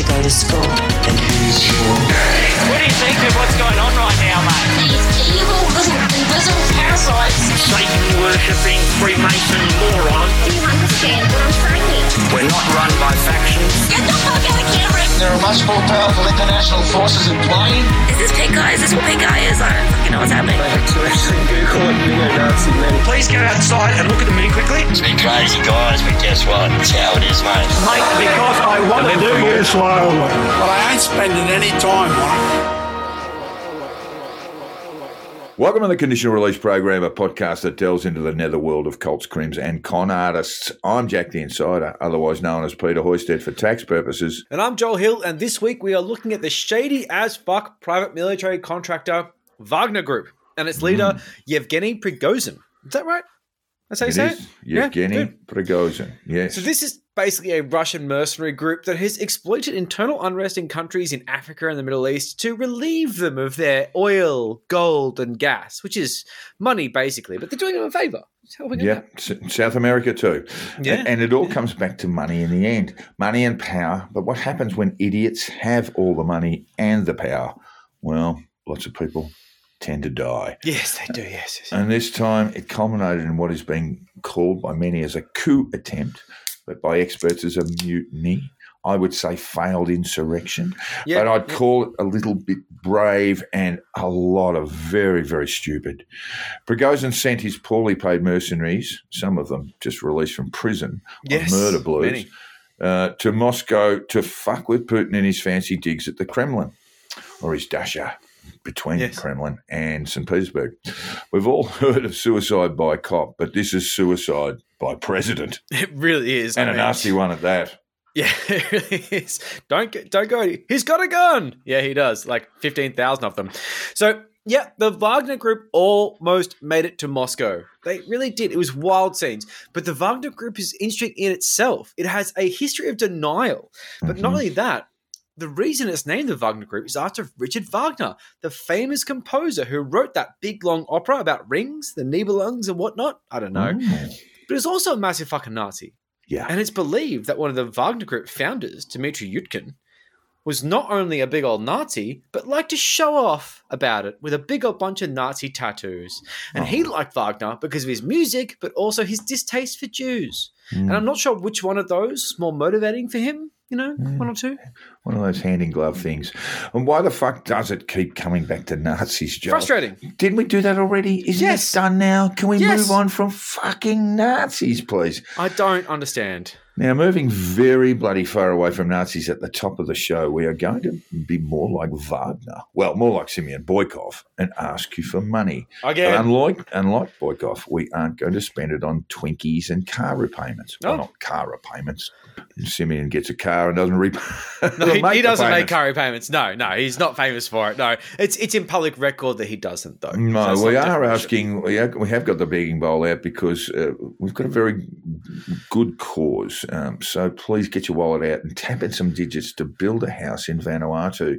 you go to school? And who's your What do you think of what's going on right now, mate? These evil little invisible parasites. Satan worshipping Freemason moron. Do you understand what I'm saying? We're not run by factions. Get the fuck out of camera! There are much more powerful international forces in play. Is this pink guy? Is this what pink guy is? I don't fucking know what's happening. Please go outside and look at the me quickly. It's been crazy, guys, but guess what? It's how it is, mate. Mate, because I want to do you slowly. But I ain't spending any time on it. Welcome to the Conditional Release Program, a podcast that delves into the netherworld of cults, crims, and con artists. I'm Jack the Insider, otherwise known as Peter Hoysted for tax purposes. And I'm Joel Hill, and this week we are looking at the shady as fuck private military contractor Wagner Group and its leader hmm. Yevgeny Prigozhin. Is that right? That's how you It say is it? Yevgeny good. Prigozhin. Yes. So this is basically a Russian mercenary group that has exploited internal unrest in countries in Africa and the Middle East to relieve them of their oil, gold, and gas, which is money basically. But they're doing them a favour. It's helping them yeah. South America too. Yeah. And, and it all comes back to money in the end money and power. But what happens when idiots have all the money and the power? Well, lots of people tend to die. Yes, they do. Yes. yes. And this time it culminated in what is being called by many as a coup attempt, but by experts as a mutiny. I would say failed insurrection, Yeah, but I'd yeah. call it a little bit brave and a lot of very, very stupid. Prigozhin sent his poorly paid mercenaries, some of them just released from prison Yes, on murder blues, uh, to Moscow to fuck with Putin and his fancy digs at the Kremlin or his dacha between Yes. the Kremlin and St. Petersburg. We've all heard of suicide by cop, but this is suicide by president, It really is. and I a mean, nasty one at that. Yeah, it really is. Don't go, don't go. He's got a gun. Yeah, he does. Like fifteen thousand of them. So yeah, the Wagner Group almost made it to Moscow. They really did. It was wild scenes. But the Wagner Group is interesting in itself. It has a history of denial. But not Mhm. only that. The reason it's named the Wagner Group is after Richard Wagner, the famous composer who wrote that big long opera about rings, the Nibelungs, and whatnot. I don't know. Mm. But it's also a massive fucking Nazi. Yeah. And it's believed that one of the Wagner Group founders, Dmitry Utkin, was not only a big old Nazi, but liked to show off about it with a big old bunch of Nazi tattoos. And he Oh. liked Wagner because of his music, but also his distaste for Jews. Mm. And I'm not sure which one of those is more motivating for him, you know, Mm. one or two. One of those hand in glove things. And why the fuck does it keep coming back to Nazis, Joe? Frustrating. Didn't we do that already? Isn't Yes. it done now? Can we Yes. move on from fucking Nazis, please? I don't understand. Now, moving very bloody far away from Nazis at the top of the show, we are going to be more like Wagner. Well, more like Simeon Boykov and ask you for money. Again. But unlike, unlike Boykov, we aren't going to spend it on Twinkies and car repayments. Well, Oh. not car repayments. Simeon gets a car and doesn't repay. No, he, he doesn't make car. repayments. No, no, he's not famous for it. No, it's it's in public record that he doesn't, though. No, So we are asking. We, are, we have got the begging bowl out because uh, we've got a very good cause. Um, so please get your wallet out and tap in some digits to build a house in Vanuatu.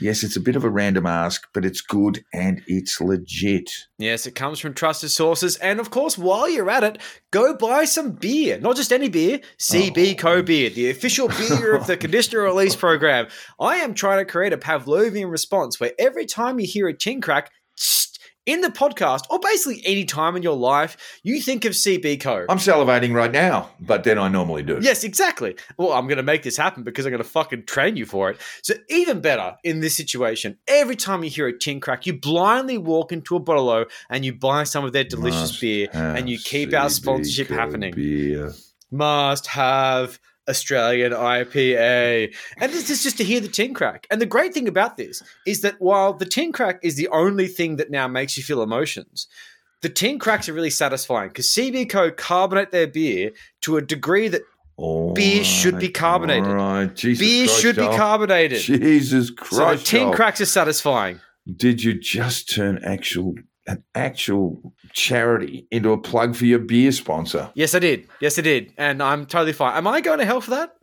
Yes, it's a bit of a random ask, but it's good and it's legit. Yes, it comes from trusted sources. And of course, while you're at it, go buy some beer. Not just any beer, CB Co beer, the official beer of the conditioner release program. I am trying to create a Pavlovian response where every time you hear a chin crack, tsk, in the podcast, or basically any time in your life, you think of CB Co. I'm salivating right now, but then I normally do. Yes, exactly. Well, I'm going to make this happen because I'm going to fucking train you for it. So, even better in this situation, every time you hear a tin crack, you blindly walk into a bottle and you buy some of their delicious Must beer and you keep our sponsorship Co happening. Beer. Must have Australian IPA. And this is just to hear the tin crack. And the great thing about this is that while the tin crack is the only thing that now makes you feel emotions, the tin cracks are really satisfying because CB Co carbonate their beer to a degree that All Beer should be carbonated. Right, Jesus beer Christ, should be carbonated. Jesus Christ. So tin Joel. cracks are satisfying. Did you just turn actual an actual charity into a plug for your beer sponsor? Yes, I did. Yes, I did. And I'm totally fine. Am I going to hell for that?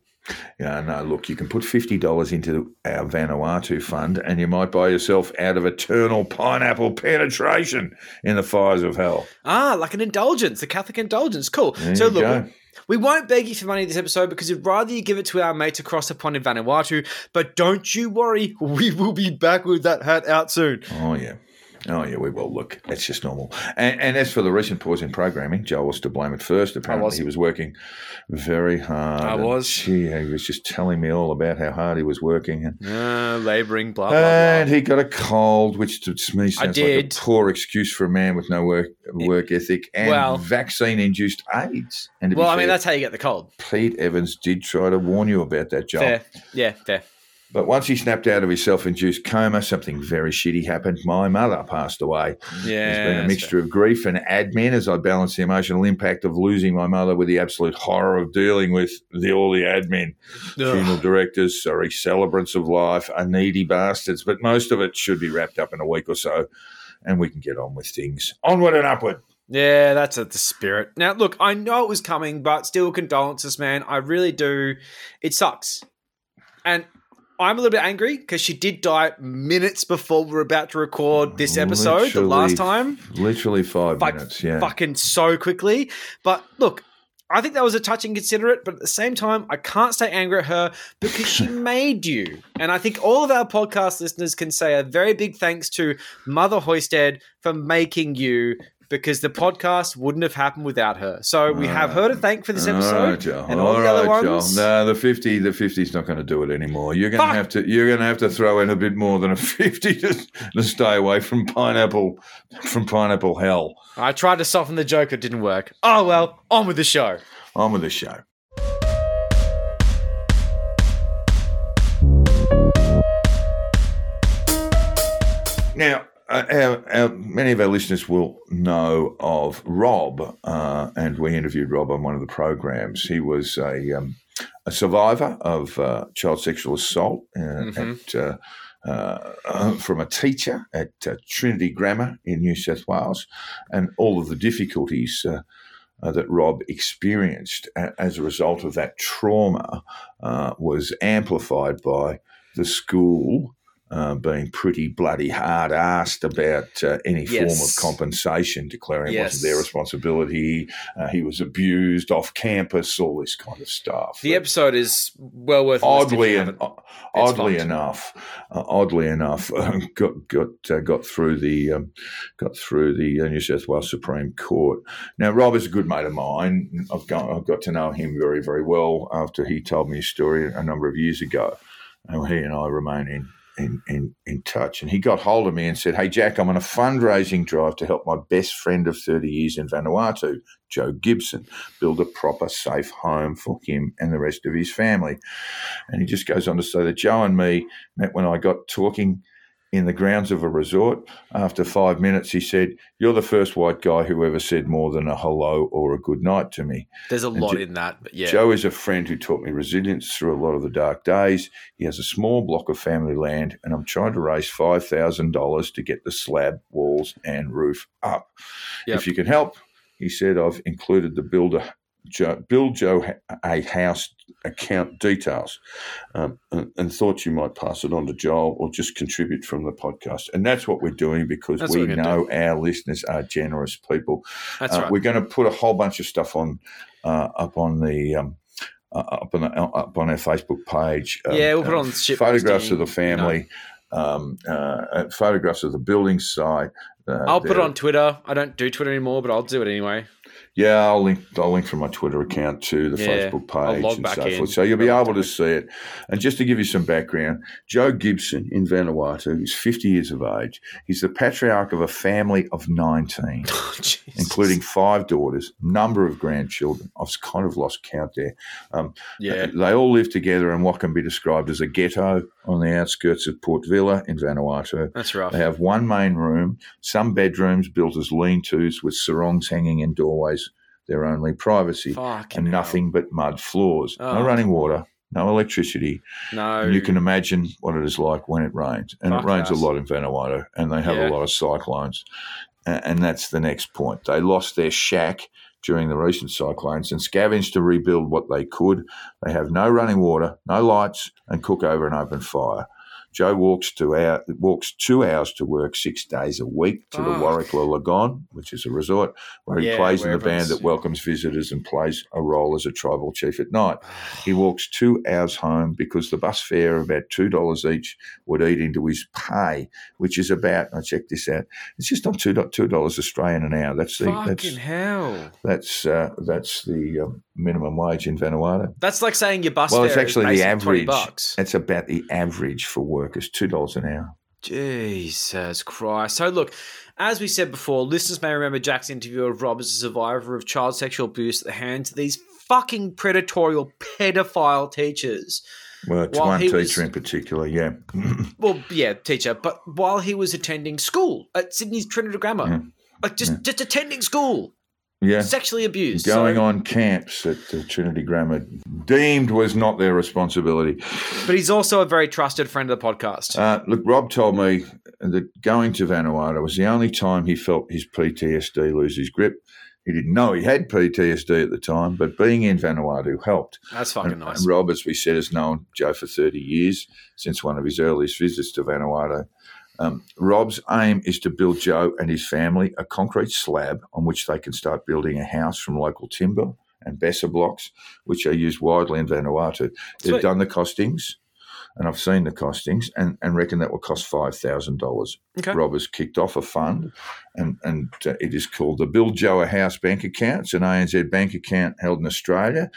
Yeah, no, look, you can put $50 into our Vanuatu fund and you might buy yourself out of eternal pineapple penetration in the fires of hell. Ah, like an indulgence, the Catholic indulgence. Cool. There so look, go. we won't beg you for money this episode because we'd rather you give it to our mates across the pond in Vanuatu. But don't you worry, we will be back with that hat out soon. Oh, yeah. Oh, yeah, we will. Look, that's just normal. And, and as for the recent pause in programming, Joel was to blame at first. Apparently, was. he was working very hard. I was. Gee, he was just telling me all about how hard he was working. And, Uh, labouring, blah, blah, and blah. he got a cold, which to me sounds like a poor excuse for a man with no work work ethic and Well- vaccine-induced AIDS. And Well, I fair, mean, that's how you get the cold. Pete Evans did try to warn you about that, Joel. Fair. Yeah, fair. But once he snapped out of his self-induced coma, something very shitty happened. My mother passed away. Yeah. There's been a mixture of grief and admin as I balance the emotional impact of losing my mother with the absolute horror of dealing with the, all the admin. fair. Funeral directors, sorry, celebrants of life are needy bastards, but most of it should be wrapped up in a week or so, and we can get on with things. Onward and upward. Yeah, that's a, the spirit. Now, look, I know it was coming, but still, condolences, man. I really do. It sucks. And I'm a little bit angry because she did die minutes before we were about to record this episode, the last time. Literally five Like, minutes, yeah. Fucking so quickly. But look, I think that was a touching considerate, but at the same time, I can't stay angry at her because she made you. And I think all of our podcast listeners can say a very big thanks to Mother Hoysted for making you because the podcast wouldn't have happened without her. So we have her to thank for this episode right, Joel. and all, All the other right, ones. Joel. No, the fifty, the fifty's not going to do it anymore. You're going to have to, you're going to have to throw in a bit more than a fifty to, to stay away from pineapple, from pineapple hell. I tried to soften the joke, it didn't work. Oh well, on with the show. On with the show. Now, our, our, many of our listeners will know of Rob, uh, and we interviewed Rob on one of the programs. He was a, um, a survivor of uh, child sexual assault uh, Mhm. at, uh, uh, from a teacher at uh, Trinity Grammar in New South Wales, and all of the difficulties uh, uh, that Rob experienced a- as a result of that trauma uh, was amplified by the school uh, being pretty bloody hard assed about uh, any form of compensation, declaring it wasn't their responsibility. Uh, he was abused off campus, all this kind of stuff. The episode is well worth oddly and haven't. oddly enough, uh, oddly enough, uh, got got uh, got through the um, got through the uh, New South Wales Supreme Court. Now, Rob is a good mate of mine. I've got I've got to know him very very well after he told me his story a number of years ago, and he and I remain in. In, in, in touch. And he got hold of me and said hey jack i'm on a fundraising drive to help my best friend of 30 years in vanuatu joe gibson build a proper safe home for him and the rest of his family. And he just goes on to say that Joe and me met when I got talking in the grounds of a resort. After five minutes, he said, You're the first white guy who ever said more than a hello or a good night to me. There's a And lot Jo- in that, but yeah. Joe is a friend who taught me resilience through a lot of the dark days. He has a small block of family land, and I'm trying to raise $5,000 to get the slab, walls, and roof up. Yep. If you can help, he said, I've included the builder. Joe, build Joe a house account details um, and, and thought you might pass it on to Joel or just contribute from the podcast. And that's what we're doing because That's we know our listeners are generous people. That's Uh, right. We're going to put a whole bunch of stuff on uh, up on the um, uh, up on the, up on our Facebook page. um, Yeah, we'll put uh, on shit photographs of the family, um, uh, uh, photographs of the building site. Uh, I'll put it on Twitter. I don't do Twitter anymore, but I'll do it anyway. Yeah, I'll link. I'll link from my Twitter account to the Yeah, Facebook page and so forth. So you'll be able to see it. And just to give you some background, Joe Gibson in Vanuatu is 50 years of age. He's the patriarch of a family of 19. Oh, including five daughters, number of grandchildren. I've kind of lost count there. Um, yeah. They all live together in what can be described as a ghetto on the outskirts of Port Vila in Vanuatu. That's rough. They have one main room, some bedrooms built as lean tos with sarongs hanging in doorways, their only privacy, Fucking and hell. nothing but mud floors. Oh, no running water, no electricity. No. And you can imagine what it is like when it rains. And Fuck it rains us. a lot in Vanuatu, and they have Yeah. a lot of cyclones. And that's the next point. They lost their shack during the recent cyclones and scavenge to rebuild what they could. They have no running water, no lights, and cook over an open fire. Joe walks two hour, walks two hours to work six days a week to the Fuck. Warwick La Lagon, which is a resort where he Yeah, plays in the band that welcomes visitors and plays a role as a tribal chief at night. He walks two hours home because the bus fare of about two dollars each would eat into his pay, which is about. I checked this out. It's just on two two dollars Australian an hour. That's the Fucking that's hell. that's uh, that's the um, minimum wage in Vanuatu. That's like saying your bus Well, fare it's actually is the average. bucks. It's about the average for workers, two dollars an hour. Jesus Christ. So, look, as we said before, listeners may remember Jack's interview of Rob as a survivor of child sexual abuse at the hands of these fucking predatorial pedophile teachers. Well, it's While one teacher was- in particular, yeah. Well, yeah, teacher, but while he was attending school at Sydney's Trinity Grammar, Yeah. like just just attending school, yeah. sexually abused. Going So- on camps at Trinity Grammar deemed was not their responsibility. But he's also a very trusted friend of the podcast. Uh, look, Rob told me that going to Vanuatu was the only time he felt his PTSD lose his grip. He didn't know he had PTSD at the time, but being in Vanuatu helped. That's fucking And, nice. and Rob, as we said, has known Joe for 30 years since one of his earliest visits to Vanuatu. Um, Rob's aim is to build Joe and his family a concrete slab on which they can start building a house from local timber and Besser blocks, which are used widely in Vanuatu. They've done the costings, and I've seen the costings, and, and reckon that will cost five thousand dollars. Okay. Rob has kicked off a fund, and and uh, it is called the Bill Joa House Bank Account. It's an ANZ bank account held in Australia.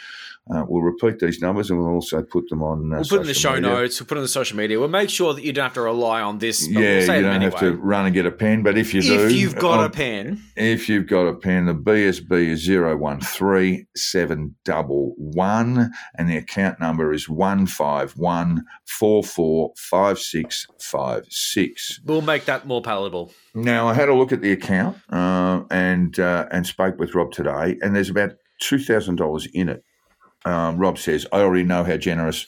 Uh, we'll repeat these numbers, and we'll also put them on. Uh, We'll put it in the show media. notes. We'll put in the social media. We'll make sure that you don't have to rely on this. Yeah, we'll you don't have to run and get a pen, but if you do, If you've got a pen, If you've got a pen, the BSB is zero one three seven double one, and the account number is one five one four four five six five six. we'll make that more palatable. Now, I had a look at the account uh, and uh, and spoke with Rob today, and there's about two thousand dollars in it. Um, Rob says, "I already know how generous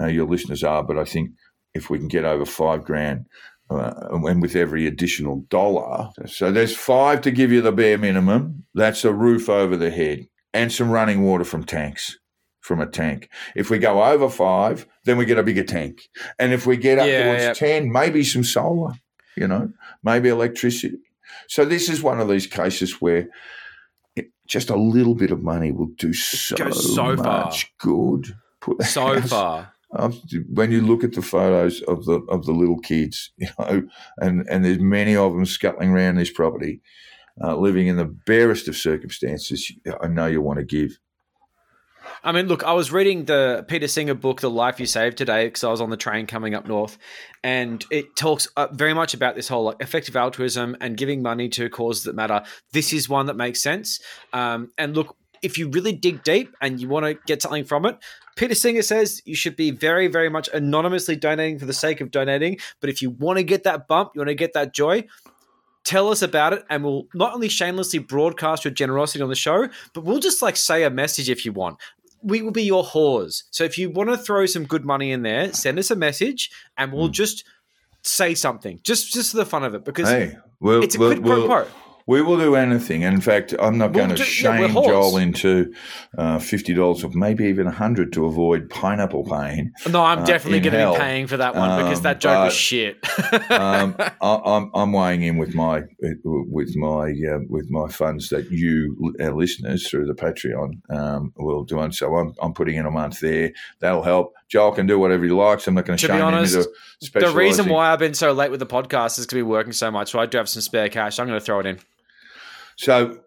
uh, your listeners are, but I think if we can get over five grand." Uh, and with every additional dollar, so there's five to give you the bare minimum. That's a roof over the head and some running water from tanks, from a tank. If we go over five, then we get a bigger tank, and if we get up Yeah, towards yeah. ten, maybe some solar. You know, maybe electricity. So this is one of these cases where it, just a little bit of money will do so, so far. much good. Put So house- far. um, when you look at the photos of the of the little kids, you know, and and there's many of them scuttling around this property, uh, living in the barest of circumstances. I know you want to give. I mean, look, I was reading the Peter Singer book, The Life You Saved, today because I was on the train coming up north, and it talks uh, very much about this whole like effective altruism and giving money to causes that matter. This is one that makes sense. Um, and look, if you really dig deep and you want to get something from it, Peter Singer says you should be very, very much anonymously donating for the sake of donating. But if you want to get that bump, you want to get that joy, tell us about it and we'll not only shamelessly broadcast your generosity on the show, but we'll just like say a message if you want. We will be your whores. So if you want to throw some good money in there, send us a message and we'll mm. just say something. Just just for the fun of it. Because Hey, we'll, it's a we'll, pro we'll- quo. We will do anything. In fact, I'm not We'll going to yeah, shame whores. Joel into uh, fifty dollars or maybe even a hundred to avoid pineapple pain. No, I'm uh, definitely going to be paying for that one because Um, that joke was shit. um, I, I'm, I'm weighing in with my with my uh, with my funds that you our listeners through the Patreon um, will do, and so I'm, I'm putting in a month there. That'll help. Joel can do whatever he likes. I'm not going to To be shame honest, him into the reason why I've been so late with the podcast is because we're working so much. So I do have some spare cash. I'm going to throw it in. So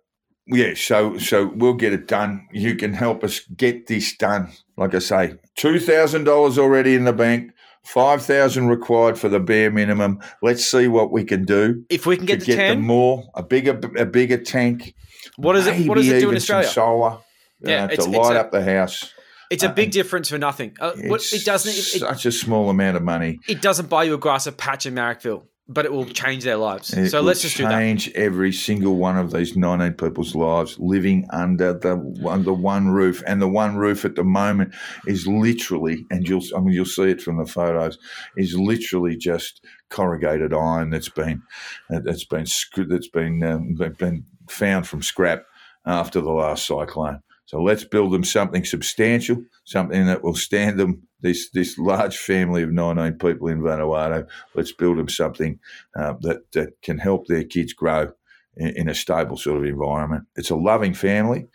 yeah, so so we'll get it done. You can help us get this done. Like I say, two thousand dollars already in the bank. Five thousand required for the bare minimum. Let's see what we can do If we can get to get 10, them more, a bigger a bigger tank. what is it? What does it do in Australia? Solar, Yeah, uh, it's- to it's light a- up the house. It's a big difference for nothing. Uh, what, It's it doesn't. It, such a small amount of money. it doesn't buy you a grass of patch in Marrickville, but it will change their lives. It so let's just do that. change every single one of these 19 people's lives living under the under one roof, and the one roof at the moment is literally, and you'll I mean you'll see it from the photos, is literally just corrugated iron that's been that's been that's been um, been- been found from scrap. after the last cyclone. So let's build them something substantial, something that will stand them. This this large family of 19 people in Vanuatu. Let's build them something uh, that that can help their kids grow in, in a stable sort of environment. It's a loving family,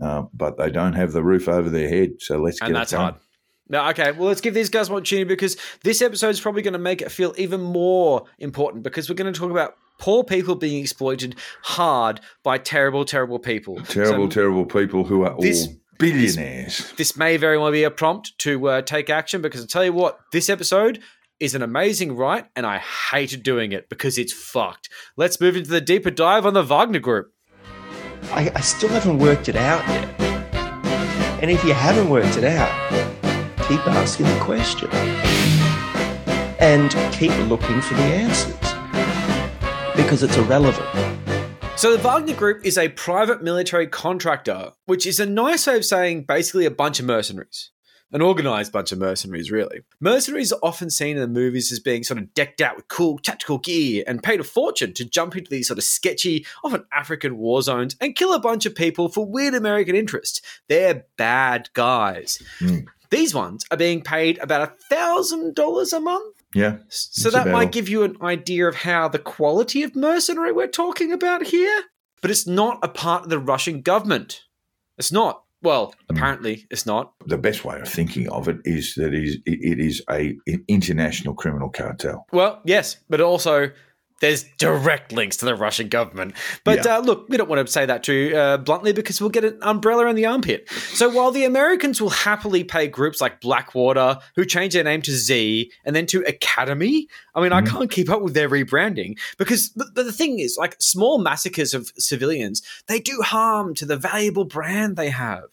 uh, but they don't have the roof over their head. So let's and get that's it done. hard. No, okay. Well, let's give these guys an opportunity because this episode is probably going to make it feel even more important because we're going to talk about poor people being exploited hard by terrible, terrible people. Terrible, So terrible people who are this- all billionaires. this may very well be a prompt to uh, take action because I tell you what, this episode is an amazing write, and I hated doing it because it's fucked. Let's move into the deeper dive on the Wagner Group. I, I still haven't worked it out yet. And if you haven't worked it out, keep asking the question. And keep looking for the answers. Because it's irrelevant. So the Wagner Group is a private military contractor, which is a nice way of saying basically a bunch of mercenaries. An organized bunch of mercenaries, really. Mercenaries are often seen in the movies as being sort of decked out with cool tactical gear and paid a fortune to jump into these sort of sketchy, often African war zones and kill a bunch of people for weird American interests. They're bad guys. Mm. These ones are being paid about a thousand dollars a month. Yeah. So that might all. give you an idea of how the quality of mercenary we're talking about here. But it's not a part of the Russian government. It's not. Well, Hmm. apparently it's not. The best way of thinking of it is that it is, it is a an international criminal cartel. Well, yes, but also there's direct links to the Russian government. But Yeah. uh, look, we don't want to say that too uh, bluntly because we'll get an umbrella in the armpit. So while the Americans will happily pay groups like Blackwater, who changed their name to Xe and then to Academi, I mean, I can't keep up with their rebranding because, but, but the thing is, like small massacres of civilians, they do harm to the valuable brand they have.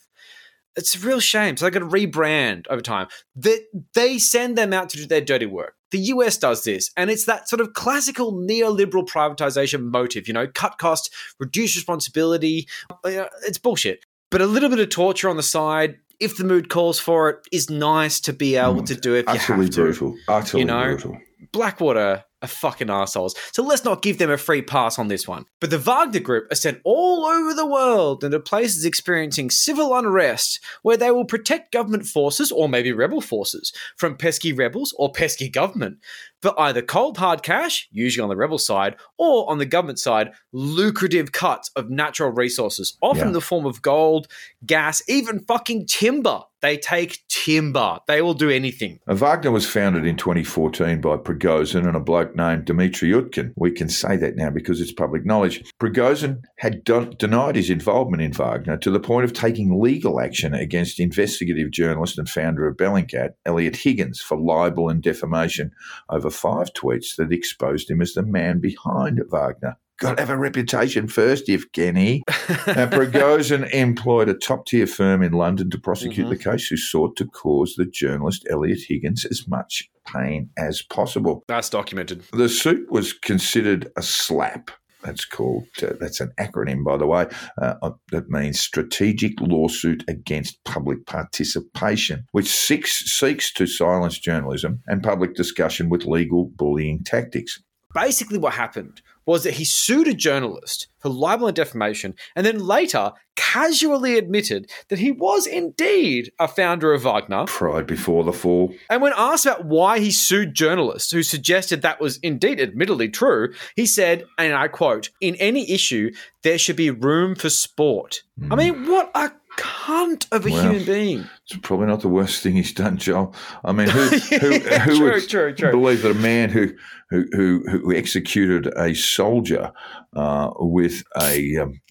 It's a real shame. So they got to rebrand over time. They, they send them out to do their dirty work. The US does this, and it's that sort of classical neoliberal privatization motive, you know, cut costs, reduce responsibility. Uh, It's bullshit. But a little bit of torture on the side, if the mood calls for it, is nice to be able to do if you have to. brutal. Utterly you know? brutal. Blackwater are fucking assholes. So let's not give them a free pass on this one. But the Wagner Group are sent all over the world into places experiencing civil unrest where they will protect government forces or maybe rebel forces from pesky rebels or pesky government for either cold hard cash, usually on the rebel side, or on the government side, lucrative cuts of natural resources, often Yeah. in the form of gold, gas, even fucking timber. They take timber. They will do anything. Wagner was founded in 2014 by Prigozhin and a bloke named Dmitry Utkin. We can say that now because it's public knowledge. Prigozhin had don- denied his involvement in Wagner to the point of taking legal action against investigative journalist and founder of Bellingcat, Eliot Higgins, for libel and defamation over five tweets that exposed him as the man behind Wagner. Got to have a reputation first, if Evgeny. Now, Prigozhin employed a top tier firm in London to prosecute mm-hmm. the case, who sought to cause the journalist Eliot Higgins as much pain as possible. That's documented. The suit was considered a SLAPP. That's called, uh, that's an acronym, by the way. Uh, that means Strategic Lawsuit Against Public Participation, which seeks, seeks to silence journalism and public discussion with legal bullying tactics. basically what happened was that he sued a journalist for libel and defamation and then later casually admitted that he was indeed a founder of Wagner. Pride before the fall. And when asked about why he sued journalists who suggested that was indeed admittedly true, he said, and I quote, in any issue, there should be room for sport. I mm. mean, what a cunt of a Well, human being. It's probably not the worst thing he's done, Joel. I mean, who who, Yeah, who true, would true, true. believe that a man who who who, who executed a soldier uh, with a um,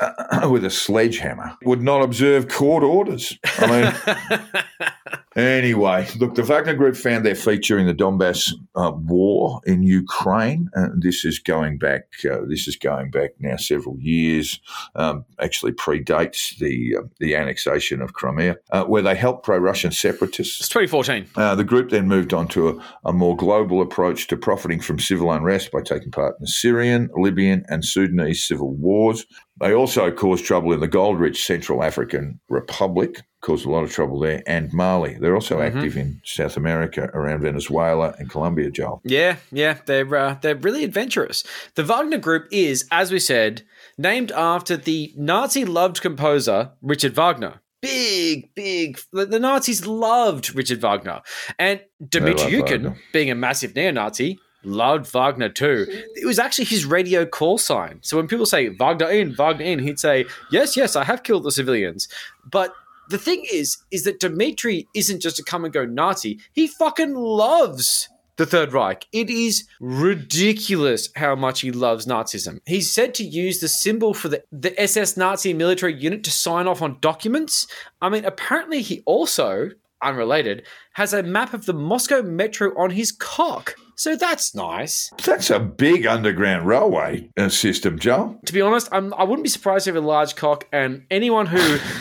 uh, with a sledgehammer would not observe court orders? I mean, anyway, look, the Wagner Group found their feet during the Donbass uh, war in Ukraine, and this is going back. Uh, this is going back now several years. Um, actually, predates the uh, the annexation of Crimea, uh, where they helped pro-Russian separatists. It's 2014. Uh, the group then moved on to a, a more global approach to profiting from civil unrest by taking part in the Syrian, Libyan, and Sudanese civil wars. They also caused trouble in the gold rich Central African Republic, caused a lot of trouble there, and Mali. They're also active in South America, around Venezuela and Colombia, Joel. Yeah, yeah, they're uh, they're really adventurous. The Wagner Group is, as we said, named after the Nazi loved composer Richard Wagner. Big, big. The, Nazis loved Richard Wagner. And Dmitry love Utkin, being a massive neo Nazi, loved Wagner too. It was actually his radio call sign. So when people say Wagner in, Wagner in, he'd say, Yes, yes, I have killed the civilians. But the thing is, is that Dmitri isn't just a come and go Nazi. He fucking loves the Third Reich. It is ridiculous how much he loves Nazism. He's said to use the symbol for the, the SS Nazi military unit to sign off on documents. I mean, apparently he also, unrelated, has a map of the Moscow metro on his cock. So that's nice. That's a big underground railway uh, system, Joel. To be honest, I'm, I wouldn't be surprised if a large cock, and anyone who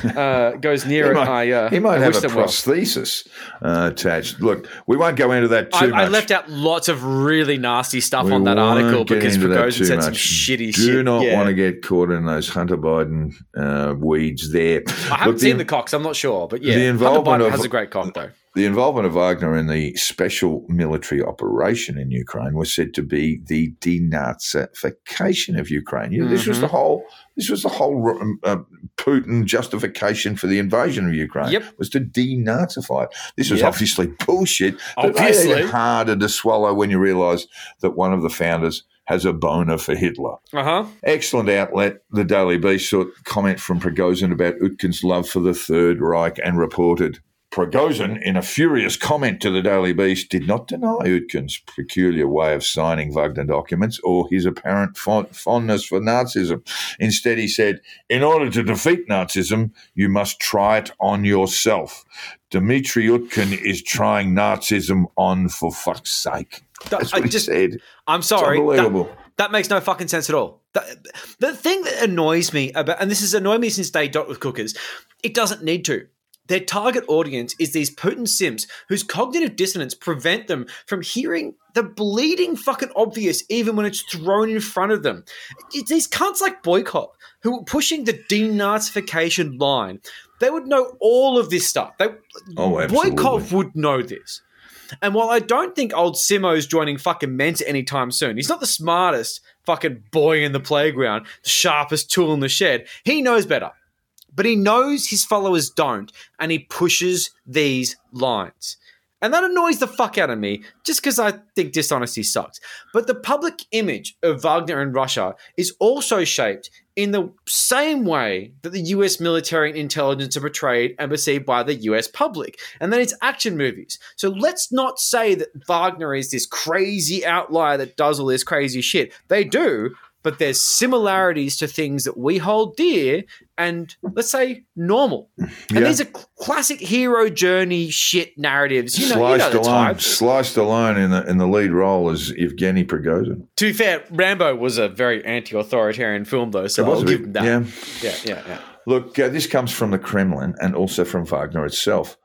uh, goes near He it, might, I, uh, he might I have wish a them well. prosthesis uh, attached. Look, we won't go into that too I, much. I left out lots of really nasty stuff We on that article because Prigozhin said some shitty Do shit. Do not Yeah. want to get caught in those Hunter Biden uh, weeds there. I haven't Look, seen the cocks. I'm not sure, but yeah, the Hunter Biden of- has a great cock though. The involvement of Wagner in the special military operation in Ukraine was said to be the denazification of Ukraine. You know, This Mm-hmm. was the whole. This was the whole um, uh, Putin justification for the invasion of Ukraine. Yep. Was to denazify it. This was Yep. obviously bullshit. Obviously. it's harder to swallow when you realise that one of the founders has a boner for Hitler. Uh huh. Excellent outlet, the Daily Beast, sought comment from Prigozhin about Utkin's love for the Third Reich and reported. Prigozhin, in a furious comment to the Daily Beast, did not deny Utkin's peculiar way of signing Wagner documents or his apparent fond- fondness for Nazism. Instead, he said, In order to defeat Nazism, you must try it on yourself. Dmitry Utkin is trying Nazism on for fuck's sake. That's I what he just- said. I'm sorry. It's that- unbelievable. That, makes no fucking sense at all. The, the thing that annoys me about, and this has annoyed me since day dot with cookers, it doesn't need to. Their target audience is these Putin sims whose cognitive dissonance prevent them from hearing the bleeding fucking obvious even when it's thrown in front of them. It's these cunts like Boykov who are pushing the denazification line. They would know all of this stuff. They, Oh, absolutely. Boykov would know this. And while I don't think old Simo's joining fucking Mensa anytime soon, he's not the smartest fucking boy in the playground, the sharpest tool in the shed. He knows better. But he knows his followers don't, and he pushes these lines. And that annoys the fuck out of me just because I think dishonesty sucks. But the public image of Wagner in Russia is also shaped in the same way that the US military and intelligence are portrayed and perceived by the US public, and then it's action movies. So let's not say that Wagner is this crazy outlier that does all this crazy shit. They do, but there's similarities to things that we hold dear and let's say normal. And Yeah. these are cl- classic hero journey shit narratives. You know, you know sliced the alone, type. Sly Stallone in the in the lead role is Evgeny Prigozhin. To be fair, Rambo was a very anti-authoritarian film, though, so It was I'll give him that. yeah. yeah, yeah, yeah. Look, uh, this comes from the Kremlin and also from Wagner itself.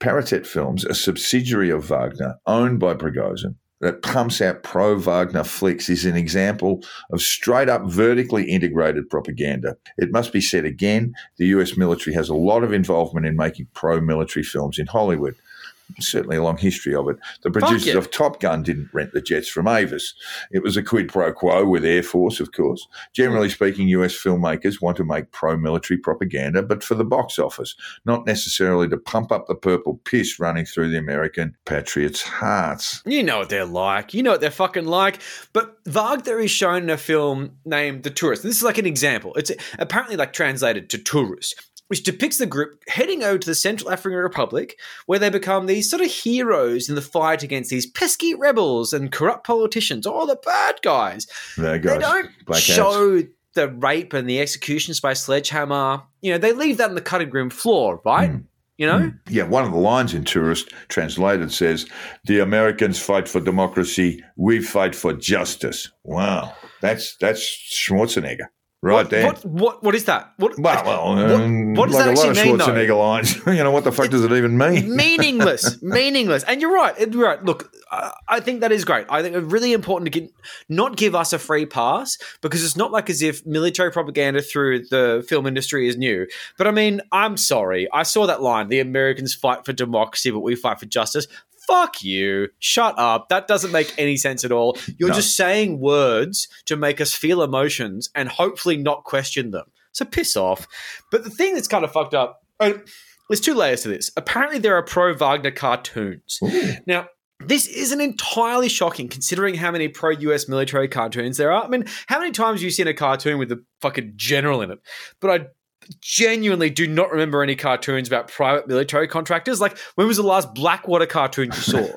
Paratet Films, a subsidiary of Wagner, owned by Prigozhin, that pumps out pro Wagner flicks is an example of straight up vertically integrated propaganda. It must be said again the US military has a lot of involvement in making pro military films in Hollywood. Certainly a long history of it. The producers yeah. of Top Gun didn't rent the jets from Avis. It was a quid pro quo with Air Force, of course. Generally speaking, US filmmakers want to make pro military propaganda, but for the box office, not necessarily to pump up the purple piss running through the American patriots' hearts. You know what they're like. You know what they're fucking like. But Wagner is shown in a film named The Tourist. This is like an example. It's apparently like translated to tourist, which depicts the group heading over to the Central African Republic, where they become these sort of heroes in the fight against these pesky rebels and corrupt politicians, all the bad guys. There They don't Black show the rape and the executions by sledgehammer. You know, they leave that on the cutting room floor, right? Hmm. You know? Hmm. Yeah, one of the lines in Tourist translated says, The Americans fight for democracy, we fight for justice. Wow. That's that's Schwarzenegger. Right what, there. What, what, what is that? What, Well, well, What- um, what does like that a lot of actually mean. Schwarzenegger lines. you know, what the fuck does it even mean? meaningless, meaningless. And you're right. You're right. Look, I, I think that is great. I think it's really important to get, not give us a free pass because it's not like as if military propaganda through the film industry is new. But I mean, I'm sorry. I saw that line: "The Americans fight for democracy, but we fight for justice." Fuck you. Shut up. That doesn't make any sense at all. You're No. just saying words to make us feel emotions and hopefully not question them. So piss off. But the thing that's kind of fucked up, there's two layers to this. Apparently, there are pro Wagner cartoons. Now, this isn't entirely shocking considering how many pro US military cartoons there are. I mean, how many times have you seen a cartoon with a fucking general in it? But I genuinely do not remember any cartoons about private military contractors. Like, when was the last Blackwater cartoon you saw?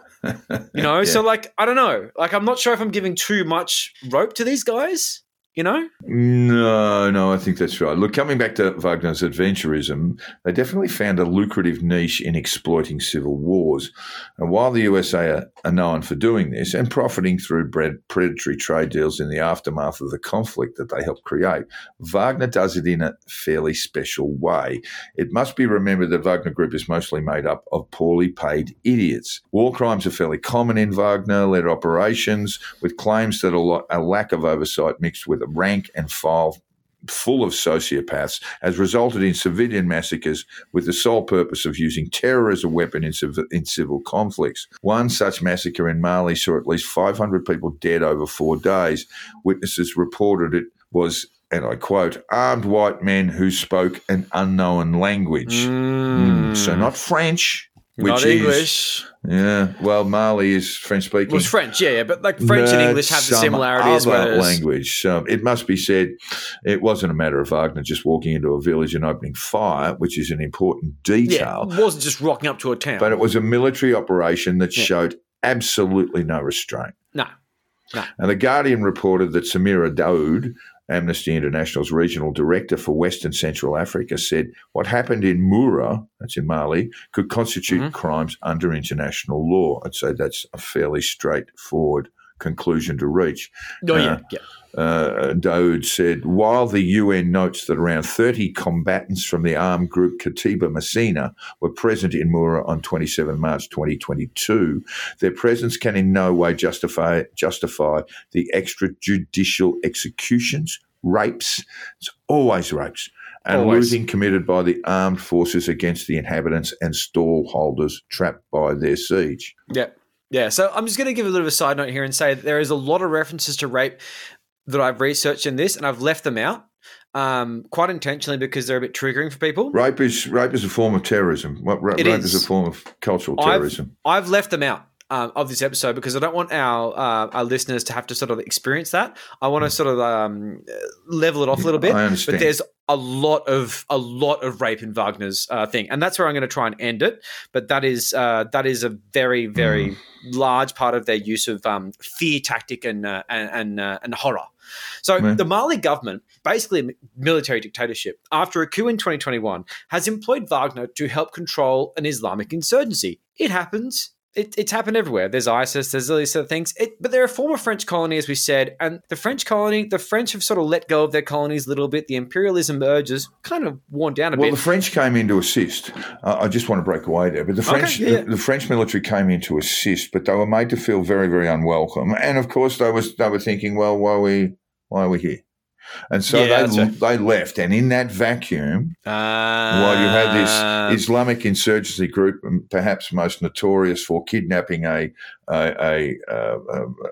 You know, so like, I don't know. Like, I'm not sure if I'm giving too much rope to these guys. You know, No, no, I think that's right. Look, coming back to Wagner's adventurism, they definitely found a lucrative niche in exploiting civil wars. And while the USA are, are known for doing this and profiting through predatory trade deals in the aftermath of the conflict that they helped create, Wagner does it in a fairly special way. It must be remembered that Wagner Group is mostly made up of poorly paid idiots. War crimes are fairly common in Wagner led operations, with claims that a, lot, a lack of oversight mixed with a rank and file full of sociopaths has resulted in civilian massacres with the sole purpose of using terror as a weapon in, civ- in civil conflicts. One such massacre in Mali saw at least 500 people dead over four days. Witnesses reported it was, and I quote, armed white men who spoke an unknown language. Mm, so not French, which not is English. Yeah. Well, Mali is French speaking. Well, it's French, yeah, yeah, but like French and English have the similarities. Other Whereas, language. So it must be said, it wasn't a matter of Wagner just walking into a village and opening fire, which is an important yeah, detail. it wasn't just rocking up to a town. But it was a military operation that Yeah. showed absolutely no restraint. No. No, And the Guardian reported that Samira Daoud, Amnesty International's regional director for Western Central Africa, said what happened in Moura, that's in Mali, could constitute Mhm. crimes under international law. I'd say that's a fairly straightforward conclusion to reach. oh yeah, Uh, yeah. Uh, Daoud said, while the UN notes that around 30 combatants from the armed group Katiba Macina were present in Moura on 27 March 2022, their presence can in no way justify justify the extrajudicial executions, rapes, it's always rapes, and Always. looting committed by the armed forces against the inhabitants and stall holders trapped by their siege. Yeah. Yeah. So I'm just going to give a little bit of a side note here and say that there is a lot of references to rape that I've researched in this and I've left them out um, quite intentionally because they're a bit triggering for people. Rape is rape is a form of terrorism. What ra- rape is. is. a form of cultural I've- terrorism. I've left them out. Um, of this episode because I don't want our uh, our listeners to have to sort of experience that. I want to sort of um, level it off a little bit. Hmm. I understand. But there's a lot of a lot of rape in Wagner's uh, thing, and that's where I'm going to try and end it. But that is uh, that is a very very Hmm. large part of their use of um, fear tactic and uh, and and, uh, and horror. So the Mali government, basically a military dictatorship, after a coup in 2021, has employed Wagner to help control an Islamic insurgency. It happens. It, it's happened everywhere. There's ISIS. There's all these sort of things. It, but they're a former French colony, as we said, and the French colony, the French have sort of let go of their colonies a little bit. The imperialism urges kind of worn down a Well, bit. Well, the French came in to assist. Uh, I just want to break away there, but the French, yeah, yeah. The, the French military came in to assist, but they were made to feel very, very unwelcome. And of course, they was they were thinking, well, why are we why are we here? And so Yeah, they right. they left, and in that vacuum, while you had Uh, this Islamic insurgency group, um, perhaps most notorious for kidnapping a a, a, uh,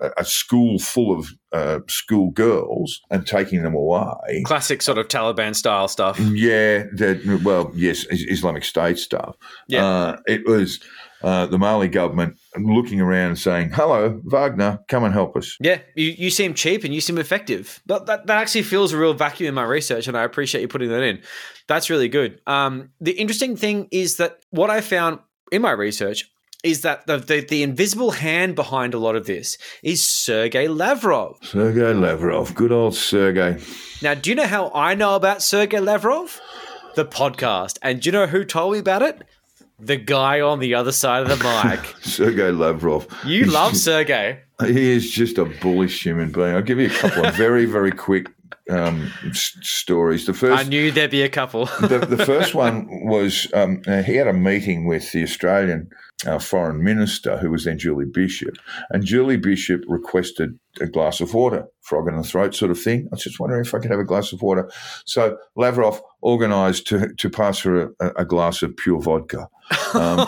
a, a school full of uh, school girls and taking them away. classic sort of Taliban style stuff. Yeah, that well, yes, Islamic State stuff. Yeah. uh, it was uh, the Mali government looking around and saying, "Hello, Wagner, come and help us." Yeah, you, you seem cheap and you seem effective. But that, that actually feels a real vacuum in my research, and I appreciate you putting that in. That's really good. Um, the interesting thing is that what I found in my research is that the, the, the invisible hand behind a lot of this is Sergei Lavrov. Sergei Lavrov, good old Sergei. Now, do you know how I know about Sergei Lavrov? The podcast. And do you know who told me about it? The guy on the other side of the mic. Sergei Lavrov. You He's- love Sergei. He is just a bullish human being. I'll give you a couple of very, very quick um, s- stories. The first, I knew there'd be a couple. the, the first one was um, uh, he had a meeting with the Australian uh, foreign minister, who was then Julie Bishop, and Julie Bishop requested a glass of water, frog in the throat sort of thing. I was just wondering if I could have a glass of water. So Lavrov organised to, to pass her a, a glass of pure vodka. Um,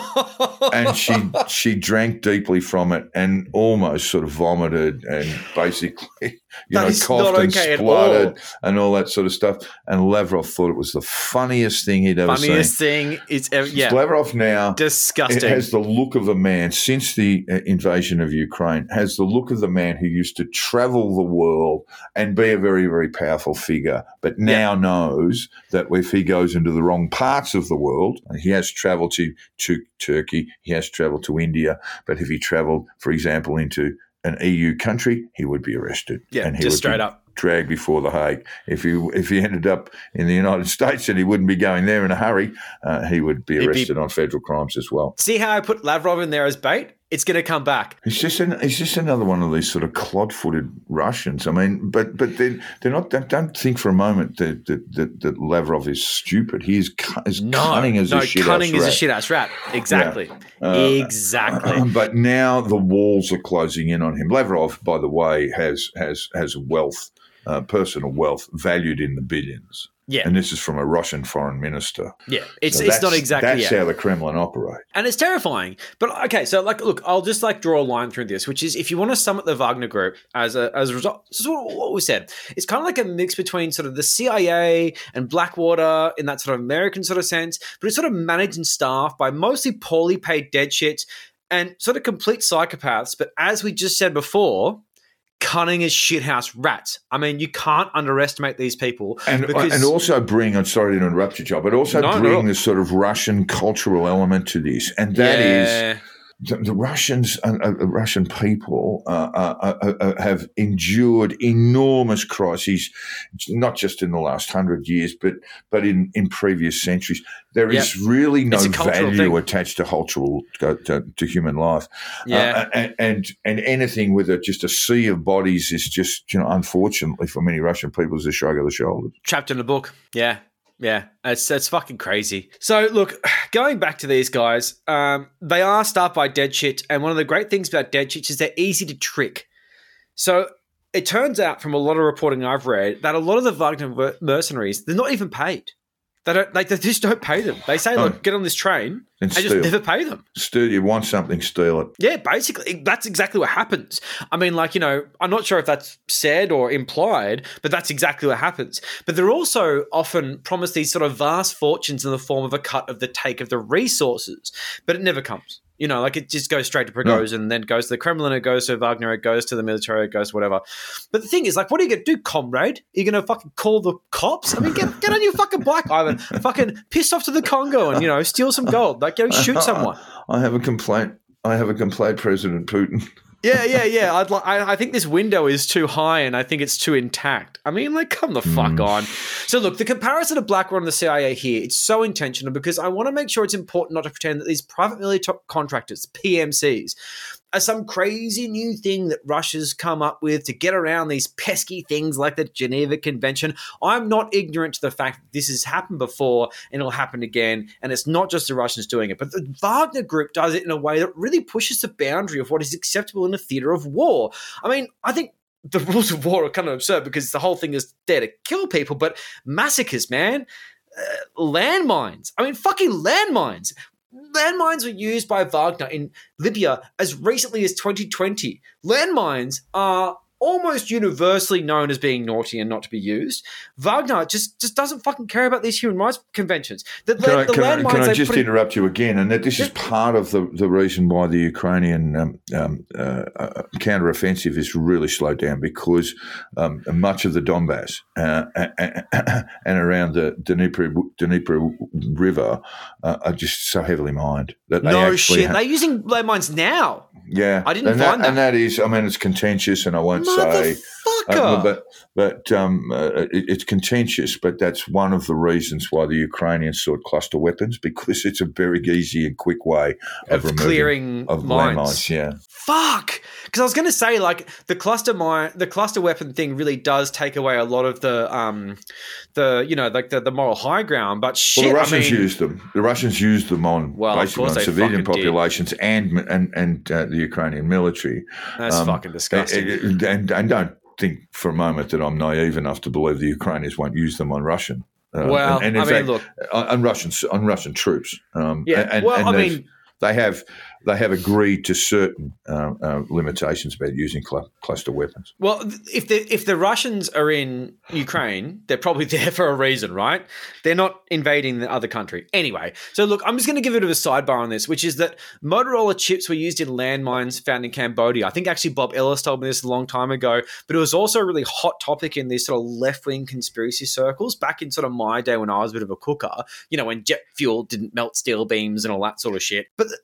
and she she drank deeply from it and almost sort of vomited and basically you That know is coughed and okay spluttered all. and all that sort of stuff. And Lavrov thought it was the funniest thing he'd ever Funniest seen. Funniest thing is ever, yeah, Lavrov now it disgusting. has the look of a man since the uh, invasion of Ukraine. Has the look of the man who used to travel the world and be a very, very powerful figure, but now knows that if he goes into the wrong parts of the world, he has travelled to to Turkey, he has travelled to India, but if he travelled, for example, into an EU country, he would be arrested. yeah, and he just would straight be up. dragged before the Hague. If he if he ended up in the United States and he wouldn't be going there in a hurry, uh, he would be He'd be- arrested on federal crimes as well. See how I put Lavrov in there as bait? It's going to come back. He's just an, he's just another one of these sort of clod-footed Russians. I mean, but but they they're not. Don't, don't think for a moment that that, that, that Lavrov is stupid. He is cu- as No, cunning as no, a shit cunning as a shit ass rat. Exactly, Uh, exactly. But now the walls are closing in on him. Lavrov, by the way, has has has wealth, uh, personal wealth, valued in the billions. Yeah. and this is from a Russian foreign minister. yeah, it's So it's not exactly. That's yeah. how the Kremlin operate. and it's terrifying. But okay, so like, look, I'll just like draw a line through this, which is if you want to sum up the Wagner Group as a as a result, this is what, what we said. It's kind of like a mix between sort of the CIA and Blackwater in that sort of American sort of sense, but it's sort of managed and staffed by mostly poorly paid dead shits and sort of complete psychopaths. But as we just said before. Cunning as shithouse rats. I mean, you can't underestimate these people. And, uh, because- and also bring, I'm sorry to interrupt you, Joe, but also No, no. bring this sort of Russian cultural element to this. And that is Yeah. The, the Russians, uh, uh, Russian people uh, uh, uh, uh, have endured enormous crises, not just in the last hundred years, but but in, in previous centuries. There is really no It's a cultural value thing. attached to cultural to, to, human life. Yeah. Uh, and, and and anything with a, just a sea of bodies is just you know unfortunately for many Russian people is a shrug of the shoulders. trapped in a book. Yeah. Yeah, it's it's fucking crazy. So look, going back to these guys, um, they are staffed by dead shit, and one of the great things about dead shits is they're easy to trick. So it turns out from a lot of reporting I've read that a lot of the Wagner mercenaries they're not even paid. They don't like they just don't pay them. They say. "Look, get on this train," And and just never pay them. Steal, you want something, steal it. Yeah, basically, that's exactly what happens. I mean, like, you know, I'm not sure if that's said or implied, but that's exactly what happens. But they're also often promised these sort of vast fortunes in the form of a cut of the take of the resources, but it never comes. You know, like it just goes straight to Prigozhin and then goes to the Kremlin, it goes to Wagner, it goes to the military, it goes to whatever. But the thing is, like, what are you going to do, comrade? Are you going to fucking call the cops? I mean, get, get on your fucking bike, Ivan. fucking piss off to the Congo and, you know, steal some gold. Like, go shoot someone. I have a complaint. I have a complaint, President Putin. Yeah, yeah, yeah. I'd li- I, I think this window is too high, and I think it's too intact. I mean, like, come the fuck mm. on. So, look, the comparison of Blackwater and the CIA here, it's so intentional because I want to make sure it's important not to pretend that these private military contractors, PMCs, some crazy new thing that Russia's come up with to get around these pesky things like the Geneva Convention. I'm not ignorant to the fact that this has happened before and it'll happen again, and it's not just the Russians doing it, but the Wagner Group does it in a way that really pushes the boundary of what is acceptable in a theater of war. I mean, I think the rules of war are kind of absurd because the whole thing is there to kill people, but massacres, man. Uh, landmines. I mean, fucking landmines. Landmines were used by Wagner in Libya as recently as 2020. Landmines are almost universally known as being naughty and not to be used. Wagner just, just doesn't fucking care about these human rights conventions. The, Can I, the can I, landmines can I just in- interrupt you again? And that this is part of the, the reason why the Ukrainian um, um, uh, uh, counteroffensive is really slowed down because um, much of the Donbass uh, and around the Dnieper, Dnieper River uh, are just so heavily mined that they no shit. They're using landmines now. yeah, I didn't and find that. And that is, I mean, it's contentious, and I won't say. Uh, but but um, uh, it, it's contentious. But that's one of the reasons why the Ukrainians sought cluster weapons because it's a very easy and quick way of, of removing clearing of mines. landmines. Yeah, Fuck. Because I was going to say, like the cluster mine, the cluster weapon thing really does take away a lot of the, um, the you know, like the, the moral high ground. But shit, well, the Russians I mean, used them. The Russians used them on Well, basically on civilian fucking did. populations and and and uh, the Ukrainian military. that's um, fucking disgusting. And, and, and don't think for a moment that I'm naive enough to believe the Ukrainians won't use them on Russian. Um, well, and, and I mean, look, on, on Russian on Russian troops. Um, yeah. and, well, and I mean, they have they have agreed to certain uh, uh, limitations about using cl- cluster weapons. Well, if the if the Russians are in Ukraine, they're probably there for a reason, right? They're not invading the other country anyway. So look, I'm just going to give a bit of a sidebar on this, which is that Motorola chips were used in landmines found in Cambodia. I think actually Bob Ellis told me this a long time ago, but it was also a really hot topic in these sort of left wing conspiracy circles back in sort of my day when I was a bit of a cooker. You know, when jet fuel didn't melt steel beams and all that sort of shit. But the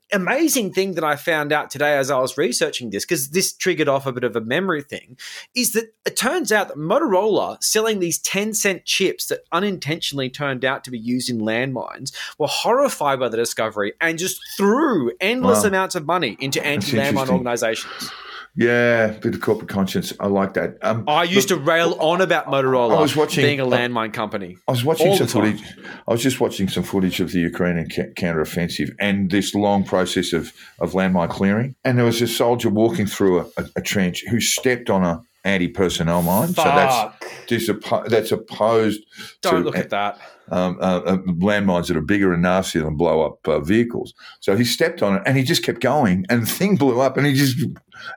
thing that I found out today as I was researching this, because this triggered off a bit of a memory thing, is that it turns out that Motorola selling these 10 cent chips that unintentionally turned out to be used in landmines were horrified by the discovery and just threw endless Wow. amounts of money into anti landmine organizations. Yeah, bit of corporate conscience. I like that. Um, I used look, to rail on about Motorola I was watching- being a landmine company. I was watching some footage. I was just watching some footage of the Ukrainian counteroffensive and this long process of, of landmine clearing. And there was a soldier walking through a, a, a trench who stepped on a anti-personnel mine. So that's Fuck. disoppo- that's opposed Don't to look at that. um, uh, uh, landmines that are bigger and nastier than blow up uh, vehicles. So he stepped on it and he just kept going, and the thing blew up, and he just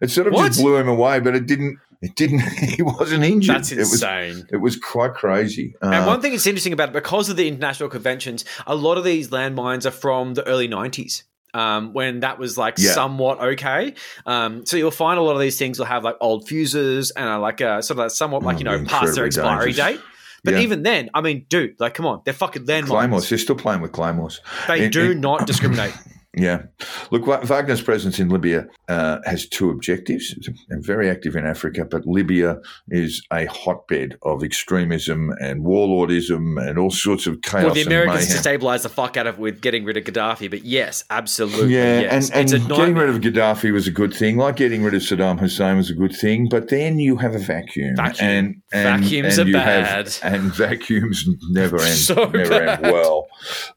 it sort of What? just blew him away, but it didn't. It didn't. He wasn't injured. That's It was. insane. It was quite crazy. Uh, And one thing that's interesting about it, because of the international conventions, a lot of these landmines are from the early 90s. Um, when that was like Yeah. somewhat okay, um, so you'll find a lot of these things will have like old fuses and are like uh, sort of like somewhat like Oh, you know past their expiry dangerous. date. But Yeah. even then, I mean, dude, like, come on, they're fucking landmines. Claymores. They're still playing with claymores. They do not discriminate. Yeah. Look, Wagner's presence in Libya uh, has two objectives. They're very active in Africa, but Libya is a hotbed of extremism and warlordism and all sorts of chaos well, the Americans destabilized the fuck out of it with getting rid of Gaddafi, but yes, absolutely, Yeah, yes. and, and getting rid of Gaddafi was a good thing. Like getting rid of Saddam Hussein was a good thing. But then you have a vacuum, Vacuum. and, and Vacuums and are bad. Have, and vacuums never end, So never end well.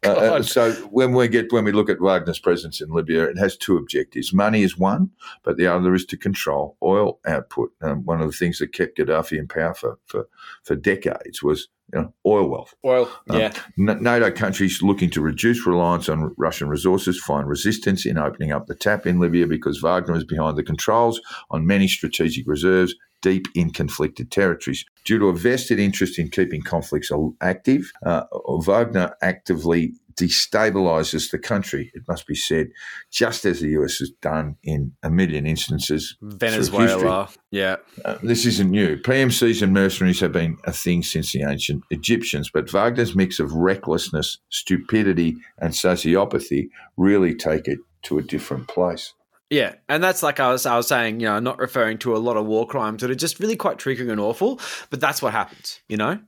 Uh, uh, so when we get when we look at Wagner's presence in Libya, it has two objectives. Money is one, but the other is to control oil output. Um, one of the things that kept Gaddafi in power for for, for decades was you know, oil wealth. Well, Um, yeah. N- NATO countries looking to reduce reliance on Russian resources find resistance in opening up the tap in Libya because Wagner is behind the controls on many strategic reserves deep in conflicted territories. Due to a vested interest in keeping conflicts active, uh, Wagner actively destabilizes the country, it must be said, just as the US has done in a million instances. Venezuela. Yeah. Uh, this isn't new. PMCs and mercenaries have been a thing since the ancient Egyptians, but Wagner's mix of recklessness, stupidity, and sociopathy really take it to a different place. Yeah, and that's like I was I was saying, you know, not referring to a lot of war crimes that are just really quite triggering and awful, but that's what happens, you know.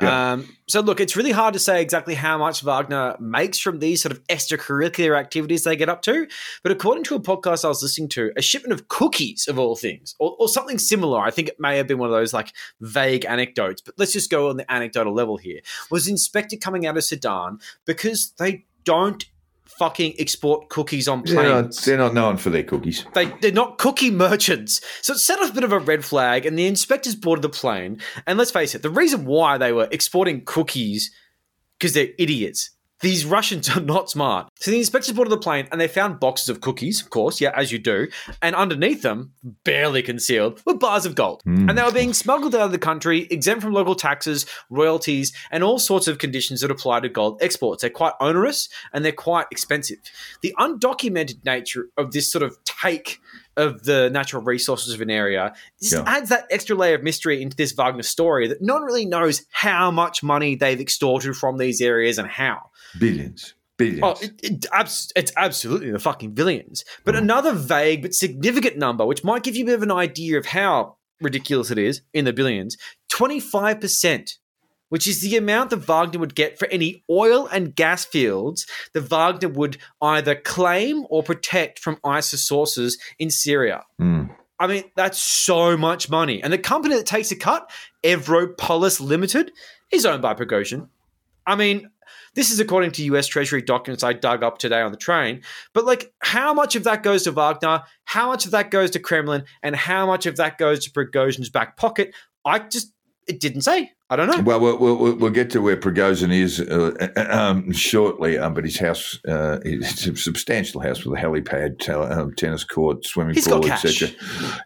Um, so look, it's really hard to say exactly how much Wagner makes from these sort of extracurricular activities they get up to, but according to a podcast I was listening to, a shipment of cookies of all things, or, or something similar, I think it may have been one of those like vague anecdotes, but let's just go on the anecdotal level here, was inspected coming out of Sudan because they don't fucking export cookies on planes. They're not, they're not known for their cookies. They, they're not cookie merchants. So it set off a bit of a red flag, and the inspectors boarded the plane. And let's face it, the reason why they were exporting cookies, because they're idiots. These Russians are not smart. So the inspectors boarded the plane and they found boxes of cookies, of course, yeah, as you do. And underneath them, barely concealed, were bars of gold. Hmm. And they were being smuggled out of the country, exempt from local taxes, royalties, and all sorts of conditions that apply to gold exports. They're quite onerous and they're quite expensive. The undocumented nature of this sort of take of the natural resources of an area just Yeah. adds that extra layer of mystery into this Wagner story that no one really knows how much money they've extorted from these areas and how. Billions. Billions. Oh, it, it, abs- it's absolutely the fucking billions. But mm. another vague but significant number, which might give you a bit of an idea of how ridiculous it is in the billions, 25%, which is the amount that Wagner would get for any oil and gas fields that Wagner would either claim or protect from ISIS sources in Syria. Mm. I mean, that's so much money. And the company that takes a cut, Evropolis Limited, is owned by Prigozhin. I mean, this is according to US Treasury documents I dug up today on the train. But like, how much of that goes to Wagner? How much of that goes to Kremlin? And how much of that goes to Prigozhin's back pocket? I just, it didn't say. I don't know. Well, we'll, we'll, we'll get to where Prigozhin is uh, um, shortly, um, but his house, uh, it's a substantial house with a helipad, tel- um, tennis court, swimming He's pool, etc.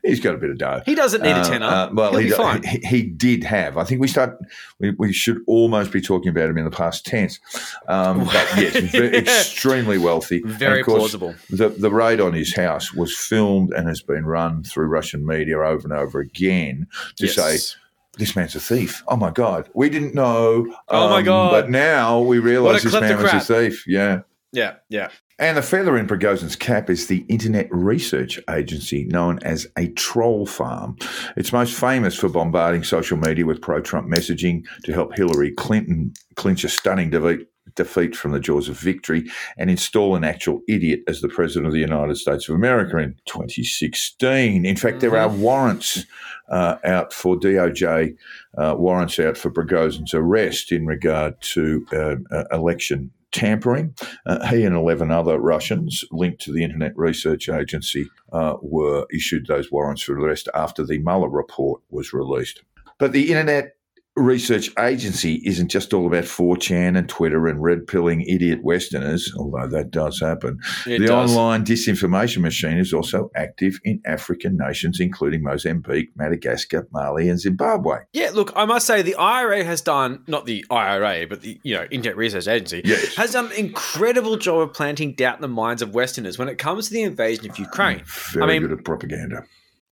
He's got a bit of dough. He doesn't need a Uh, tenner. uh, well, he, he, he did have. I think we start. We, we should almost be talking about him in the past tense. Um, but yes, ve- extremely wealthy. Very course, plausible. The, the raid on his house was filmed and has been run through Russian media over and over again to say Yes. This man's a thief. Oh my god, we didn't know. Oh my um, God. But now we realise this man was a thief. Yeah. Yeah, yeah. And the feather in Prigozhin's cap is the internet research agency known as a troll farm. It's most famous for bombarding social media with pro Trump messaging to help Hillary Clinton clinch a stunning defeat, defeat from the jaws of victory and install an actual idiot as the President of the United States of America in 2016. In fact, there are warrants uh, out for DOJ, uh, warrants out for Prigozhin's arrest in regard to uh, uh, election tampering. Uh, he and 11 other Russians linked to the Internet Research Agency uh, were issued those warrants for arrest after the Mueller report was released. But the Internet Research Agency isn't just all about 4chan and Twitter and red pilling idiot Westerners, although that does happen. It the does. online disinformation machine is also active in African nations, including Mozambique, Madagascar, Mali, and Zimbabwe. Yeah, look, I must say the IRA has done not the IRA, but the you know Internet Research Agency Yes. has done an incredible job of planting doubt in the minds of Westerners when it comes to the invasion of Ukraine. Very I mean- good at propaganda.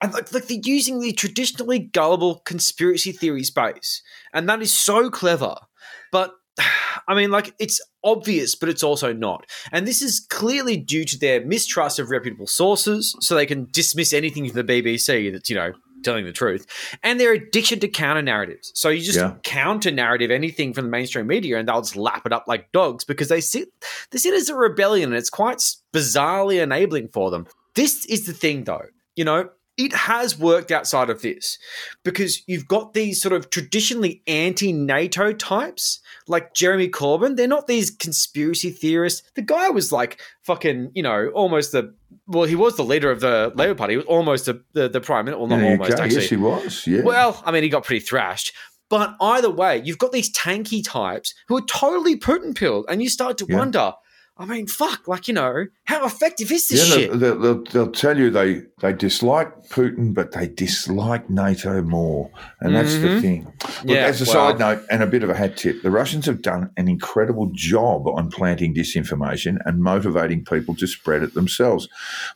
And like, like they're using the traditionally gullible conspiracy theory space, and that is so clever. But I mean, like it's obvious, but it's also not. And this is clearly due to their mistrust of reputable sources, so they can dismiss anything from the BBC that's you know telling the truth, and their addiction to counter narratives. So you just Yeah. counter narrative anything from the mainstream media, and they'll just lap it up like dogs because they see they sit as a rebellion, and it's quite bizarrely enabling for them. This is the thing, though. You know, it has worked outside of this because you've got these sort of traditionally anti NATO types like Jeremy Corbyn. They're not these conspiracy theorists. The guy was like fucking, you know, almost the. Well, he was the leader of the Labour Party. He was almost the, the, the prime minister. Well, not you almost, actually. Yes, he was. Yeah. Well, I mean, he got pretty thrashed. But either way, you've got these tanky types who are totally Putin pilled, and you start to Yeah. wonder. I mean, fuck, like you know, how effective is yeah, this shit? they'll, they'll, they'll, tell you they, they dislike Putin, but they dislike NATO more. And that's the Mhm. thing. Look, Yeah, as a well- side note and a bit of a hat tip, the Russians have done an incredible job on planting disinformation and motivating people to spread it themselves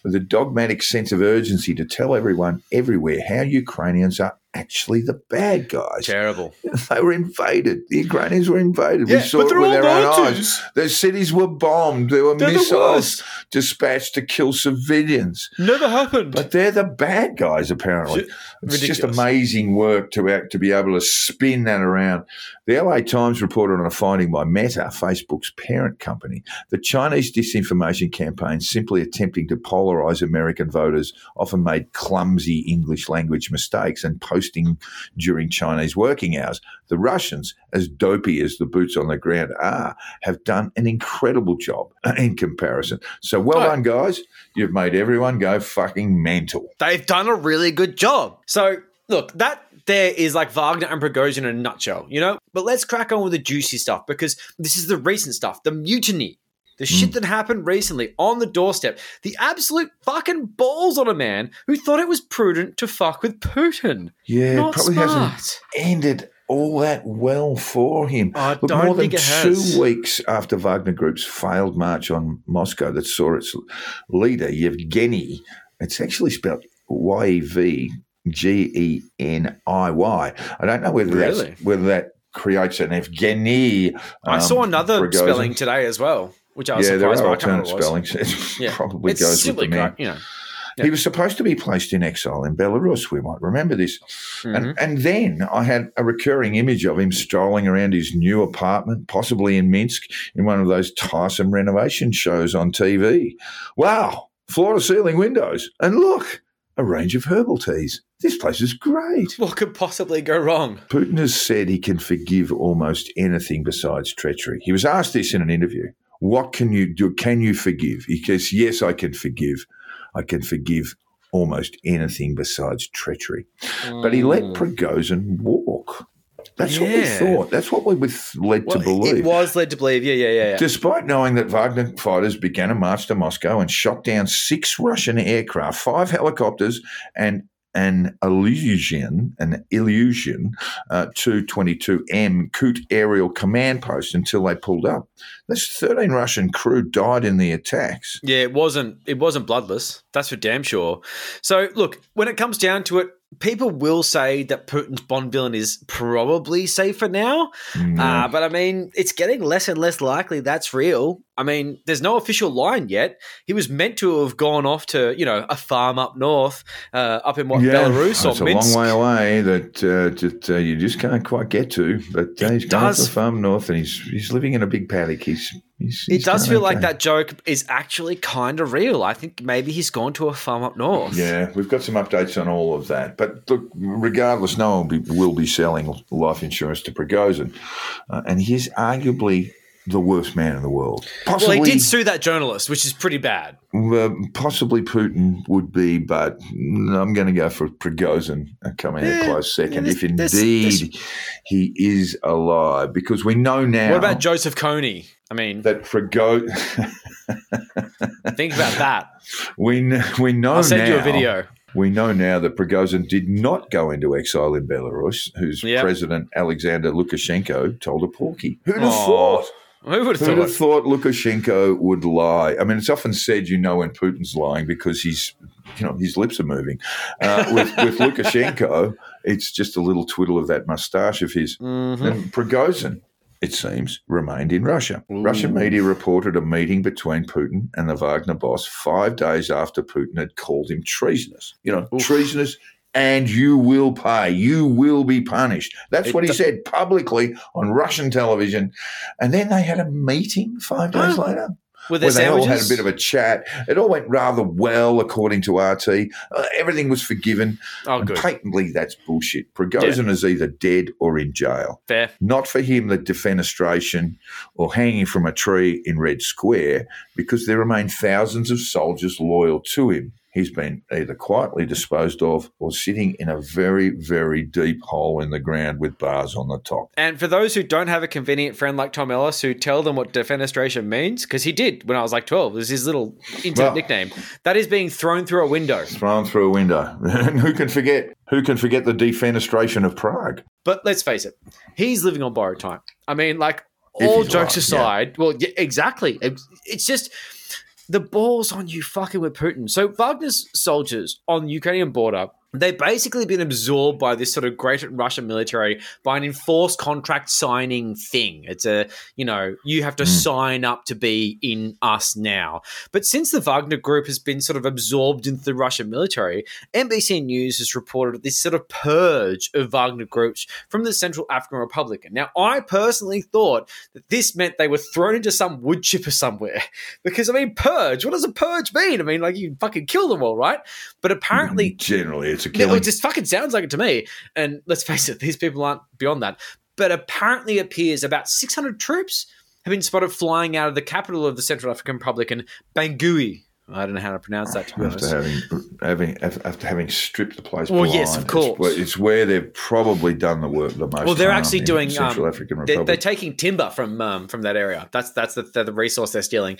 with a dogmatic sense of urgency to tell everyone everywhere how Ukrainians are actually the bad guys. Terrible. They were invaded. The Ukrainians were invaded. Yeah, we saw but it with our own eyes. Their cities were bombed. There were They're missiles worst. dispatched to kill civilians. Never happened. But they're the bad guys, apparently. It's just amazing work to act, to be able to spin that around. The LA Times reported on a finding by Meta, Facebook's parent company, that Chinese disinformation campaigns simply attempting to polarize American voters often made clumsy English language mistakes and posting during Chinese working hours. The Russians, as dopey as the boots on the ground are, have done an incredible job in comparison. So well Oh. done, guys. You've made everyone go fucking mental. They've done a really good job. So, look, that there is like Wagner and Prigozhin in a nutshell, you know? But let's crack on with the juicy stuff because this is the recent stuff the mutiny. The shit that happened recently on the doorstep. The absolute fucking balls on a man who thought it was prudent to fuck with Putin. Yeah, Not probably smart. hasn't ended all that well for him. I don't more than two has. weeks after Wagner Group's failed march on Moscow that saw its leader, Yevgeny, it's actually spelled Y E V G E N I Y. I don't know whether Really? that's whether that creates an Evgeny. I um, saw another Prigozhin. spelling today as well, which I was Yeah, there are. Alternate remember what it spellings. It Yeah. probably it's goes with the man. great, you know. He was supposed to be placed in exile in Belarus. We might remember this. And, mm-hmm. and then I had a recurring image of him strolling around his new apartment, possibly in Minsk, in one of those tiresome renovation shows on TV. Wow, floor to ceiling windows. And look, a range of herbal teas. This place is great. What could possibly go wrong? Putin has said he can forgive almost anything besides treachery. He was asked this in an interview. What can you do? Can you forgive? He says, Yes, I can forgive. I can forgive almost anything besides treachery. But he let mm. Prigozhin walk. That's what we thought. That's what we were led Well, to believe. it was led to believe. Yeah, yeah, yeah. yeah. Despite knowing that Wagner fighters began a march to Moscow and shot down six Russian aircraft, five helicopters, and an Ilyushin, an Ilyushin uh, 222M Kut aerial command post until they pulled up. This 13 Russian crew died in the attacks. Yeah, it wasn't it wasn't bloodless. That's for damn sure. So look, when it comes down to it, people will say that Putin's Bond villain is probably safer now. Uh, but I mean, it's getting less and less likely that's real. I mean, there's no official line yet. He was meant to have gone off to, you know, a farm up north, uh, up in what Belarus or it's a long way away that uh, just, uh, you just can't quite get to. But uh, he's does- to the farm north, and he's he's living in a big paddock. He's, he's It he's does going feel like that joke is actually kind of real. I think maybe he's gone to a farm up north. Yeah, we've got some updates on all of that. But look, regardless, no one will be, will be selling life insurance to Prigozhin, uh, and he's arguably the worst man in the world. Well, he did sue that journalist, which is pretty bad. uh, possibly Putin would be, but I'm going to go for Prigozhin uh, coming in a close second, yeah, if there's- indeed he is alive, because we know now. What about Joseph Kony? I mean, that Prigozhin? think about that. we kn- we know I'll send you a now- video. We know now that Prigozhin did not go into exile in Belarus, whose Yep. President Alexander Lukashenko told a porky. Who'd have thought? Who would have Who'd have thought? thought Lukashenko would lie? I mean, it's often said you know when Putin's lying because he's, you know, his lips are moving. Uh, with, with Lukashenko, it's just a little twiddle of that moustache of his. Mm-hmm. And Prigozhin, it seems, remained in Russia. Russian media reported a meeting between Putin and the Wagner boss five days after Putin had called him treasonous. You know, treasonous, and you will pay. You will be punished. That's It what he do- said publicly on Russian television. And then they had a meeting five days Oh. later. With Where they all had a bit of a chat. It all went rather well, according to RT. Uh, everything was forgiven. Oh, and good. patently, that's bullshit. Prigozhin is either dead or in jail Fair. not for him the defenestration or hanging from a tree in Red Square, because there remain thousands of soldiers loyal to him. He's been either quietly disposed of or sitting in a very, very deep hole in the ground with bars on the top. And for those who don't have a convenient friend like Tom Ellis who tell them what defenestration means, because he did when I was like 12, it was his little internet Well- nickname, that is being thrown through a window. Thrown through a window. and who can forget? Who can forget the defenestration of Prague? But let's face it, he's living on borrowed time. I mean, like, If all jokes alive, aside, well, yeah, exactly. It- It's just the balls on you fucking with Putin. So Wagner's soldiers on the Ukrainian border, they've basically been absorbed by this sort of great Russian military by an enforced contract signing thing. It's a, you know, you have to hmm. sign up to be in us now. But since the Wagner group has been sort of absorbed into the Russian military, NBC News has reported this sort of purge of Wagner groups from the Central African Republic. Now, I personally thought that this meant they were thrown into some wood chipper somewhere. Because, I mean, purge, what does a purge mean? I mean, like, you fucking kill them all, right? But apparently, Generally, it's a killing. it just fucking sounds like it to me. And let's face it, these people aren't beyond that. But apparently, it appears about 600 troops have been spotted flying out of the capital of the Central African Republic in Bangui. I don't know how to pronounce that, to be after honest. having, having after having stripped the place. Well, blind. yes, of It's course. where- It's, where they've probably done the work the most. Well, they're actually in doing. Central Um, African they're, Republic. they're taking timber from um, from that area. That's that's the, the, the resource they're stealing.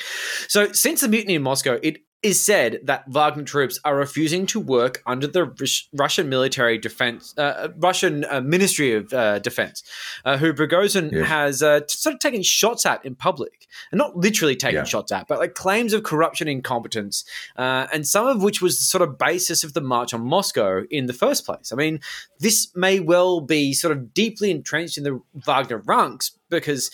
So since the mutiny in Moscow, it is said that Wagner troops are refusing to work under the Rus- Russian military defense, uh, Russian uh, Ministry of uh, Defense, uh, who Prigozhin Yes. has uh, t- sort of taken shots at in public, and not literally taken Yeah. shots at, but like claims of corruption, incompetence, uh, and some of which was the sort of basis of the march on Moscow in the first place. I mean, this may well be sort of deeply entrenched in the Wagner ranks because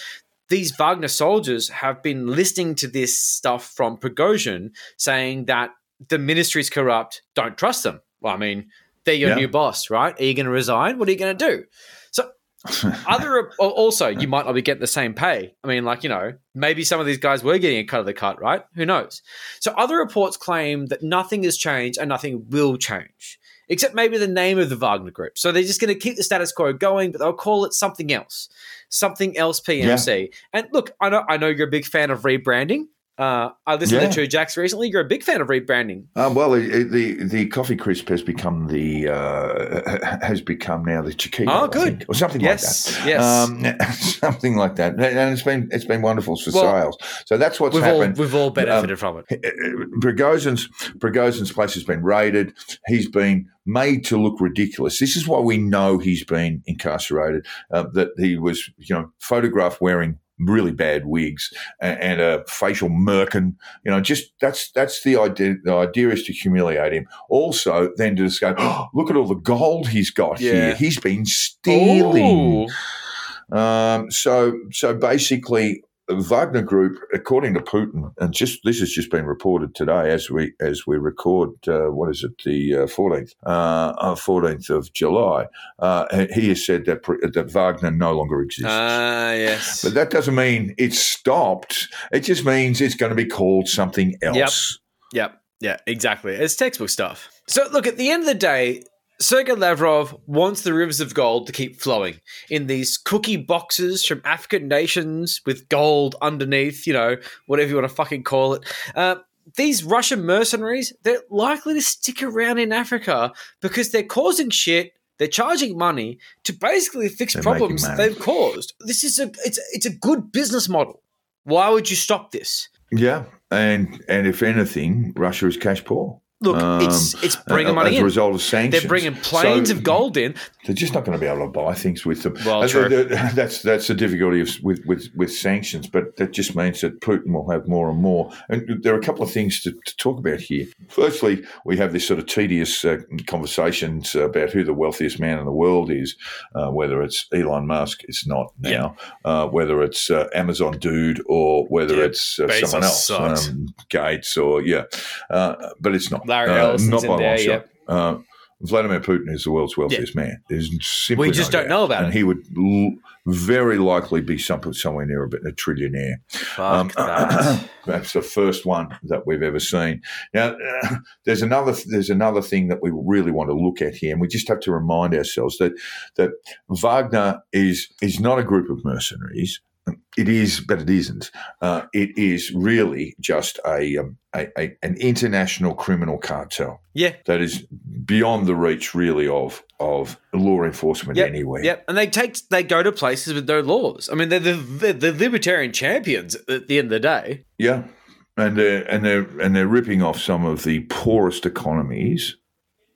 these Wagner soldiers have been listening to this stuff from Prigozhin saying that the ministry's corrupt, don't trust them. Well, I mean, they're your Yeah. new boss, right? Are you going to resign? What are you going to do? So, other also, you might not be getting the same pay. I mean, like you know, maybe some of these guys were getting a cut of the cut, right? Who knows? So, other reports claim that nothing has changed and nothing will change, except maybe the name of the Wagner Group. So they're just going to keep the status quo going, but they'll call it something else, something else PMC. And look, I know, I know you're a big fan of rebranding. Uh, I listened Yeah. to True Jacks recently. You're a big fan of rebranding. Um, well, the, the the coffee crisp has become the uh, has become now the Chiquito, Oh, good. or something Yes, like that. yes. um, something like that, and it's been it's been wonderful for Well, sales. So that's what's We've all happened. we've all benefited from it. Bragozin's Bragozin's place has been raided. He's been made to look ridiculous. This is why we know he's been incarcerated. Uh, that he was, you know, photographed wearing really bad wigs and, and a facial merkin. You know, just that's that's the idea. The idea is to humiliate him. Also, then to just go, oh, look at all the gold he's got Yeah. here. He's been stealing. Ooh. Um, so, so basically, Wagner Group, according to Putin, and just this has just been reported today as we as we record. Uh, what is it? The fourteenth, uh, fourteenth of July. Uh, he has said that that Wagner no longer exists. Ah, yes. but that doesn't mean it's stopped. It just means it's going to be called something else. Yep. Yep. Yeah, exactly. It's textbook stuff. So, look, at the end of the day, Sergei Lavrov wants the rivers of gold to keep flowing in these cookie boxes from African nations with gold underneath, you know, whatever you want to fucking call it. Uh, these Russian mercenaries, they're likely to stick around in Africa because they're causing shit. They're charging money to basically fix They're problems making that money. they've caused. This is a it's it's a good business model. Why would you stop this? Yeah, and and if anything, Russia is cash poor. Look, Um, it's it's bringing uh, money as in. a result of sanctions. They're bringing planes So- of gold in. They're just not going to be able to buy things with them. Well, true. That's that's the difficulty of, with, with with sanctions, but that just means that Putin will have more and more. And there are a couple of things to, to talk about here. Firstly, we have this sort of tedious uh, conversations about who the wealthiest man in the world is. Uh, whether it's Elon Musk, it's not now. Uh, whether it's uh, Amazon dude or whether Yeah, it's uh, someone else, um, Gates or yeah, uh, but it's not. Larry uh, Ellison's not by long there, yep. Uh, Vladimir Putin is the world's wealthiest man. There's simply We just no don't doubt. know about and it. he would l- very likely be some, somewhere near a, bit, a trillionaire. That. that's the first one that we've ever seen. Now, uh, there's another there's another thing that we really want to look at here, and we just have to remind ourselves that that Wagner is is not a group of mercenaries. It is, but it isn't. Uh, it is really just a, um, a, a an international criminal cartel Yeah. that is beyond the reach, really, of of law enforcement Yep, anywhere. Yep. And they take they go to places with no laws. I mean, they're the they're the libertarian champions at the end of the day. Yeah, and they're and they're and they're ripping off some of the poorest economies.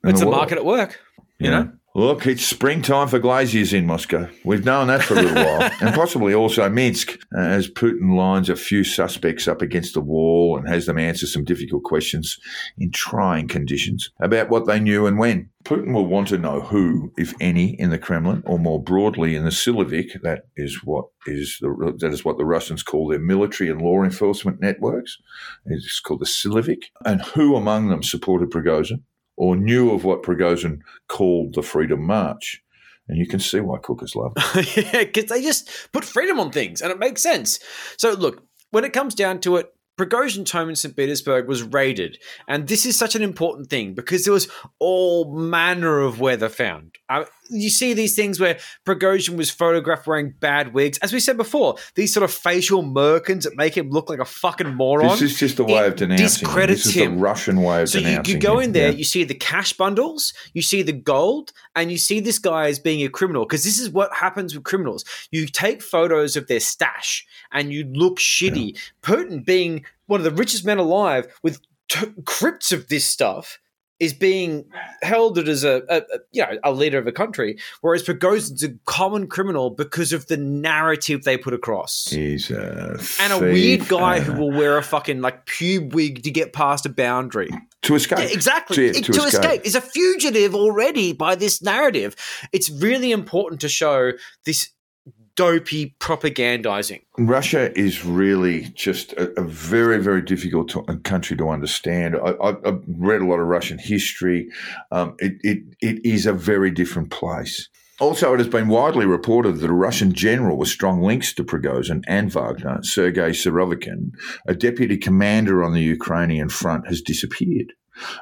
It's the market at work. You Yeah. know. Look, it's springtime for glaziers in Moscow. We've known that for a little while, and possibly also Minsk, uh, as Putin lines a few suspects up against the wall and has them answer some difficult questions in trying conditions about what they knew and when. Putin will want to know who, if any, in the Kremlin, or more broadly in the Silovik, that is what is the that is what the Russians call their military and law enforcement networks. It's called the Silovik, and who among them supported Prigozhin or knew of what Prigozhin called the Freedom March. And you can see why cookers love it. yeah, because they just put freedom on things, and it makes sense. So, look, when it comes down to it, Prigozhin's home in St. Petersburg was raided, and this is such an important thing because there was all manner of weather found. Uh, you see these things where Prigozhin was photographed wearing bad wigs, as we said before. These sort of facial merkins that make him look like a fucking moron. This is just a way of denouncing him. This is him. the Russian way of So you, denouncing you go him. in there, Yeah. you see the cash bundles, you see the gold, and you see this guy as being a criminal. Because this is what happens with criminals. You take photos of their stash and you look shitty. Putin, being one of the richest men alive with t- crypts of this stuff, is being heralded as a, a, a you know a leader of a country, whereas Prigozhin's a common criminal because of the narrative they put across He's a and a thief weird guy who will wear a fucking like pube wig to get past a boundary. to escape. Yeah, exactly. To, to to, escape. escape. Is a fugitive already by this narrative. It's really important to show this dopey propagandizing. Russia is really just a, a very, very difficult to, country to understand. I, I, I've read a lot of Russian history. Um, it, it, it is a very different place. Also, it has been widely reported that a Russian general with strong links to Prigozhin and Wagner, Sergei Surovikin, a deputy commander on the Ukrainian front, has disappeared.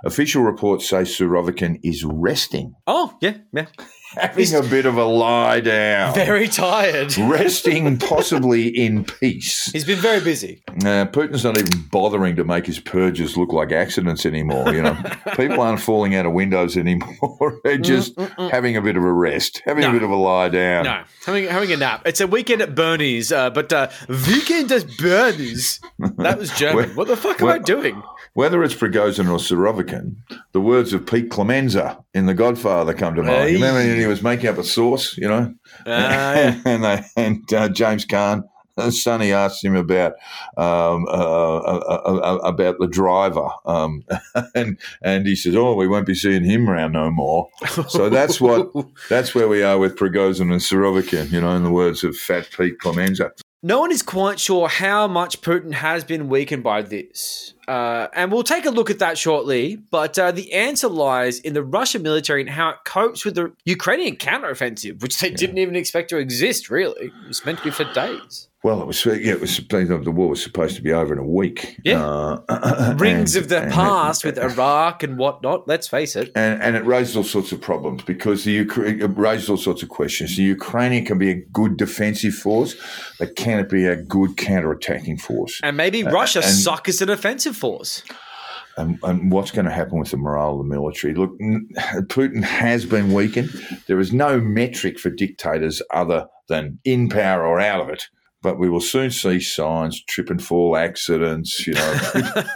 Official reports say Surovikin is resting, Oh, yeah, yeah. Having a bit of a lie down, Very tired. resting possibly in peace. He's been very busy. Uh, Putin's not even bothering to make his purges look like accidents anymore. You know, people aren't falling out of windows anymore. They're just having a bit of a rest, having No. a bit of a lie down. No, having having a nap. It's a weekend at Bernie's, uh, but uh, weekend at Bernie's. That was German. What the fuck am I doing? Whether it's Prigozhin or Surovikin, the words of Pete Clemenza in The Godfather come to mind. Hey. You remember when he was making up a sauce, you know? Ah, yeah. and they, and uh, James Caan, uh, Sonny asked him about um, uh, uh, uh, uh, about the driver, um, and and he says, "Oh, we won't be seeing him around no more." So that's what that's where we are with Prigozhin and Surovikin. You know, in the words of Fat Pete Clemenza. No one is quite sure how much Putin has been weakened by this. Uh, and we'll take a look at that shortly. But uh, the answer lies in the Russian military and how it copes with the Ukrainian counteroffensive, which they didn't even expect to exist, really. It was meant to be for days. Well, it was yeah, it was the war was supposed to be over in a week. Yeah. Uh, Rings and- of the and it- past with Iraq and whatnot, let's face it. and, and it raised all sorts of problems because the Ukra- it raised all sorts of questions. The Ukrainian can be a good defensive force, but can it be a good counter-attacking force? And maybe Russia and- suck as an offensive force. And, and what's going to happen with the morale of the military? Look, Putin has been weakened. There is no metric for dictators other than in power or out of it. But we will soon see signs, trip and fall accidents, you know,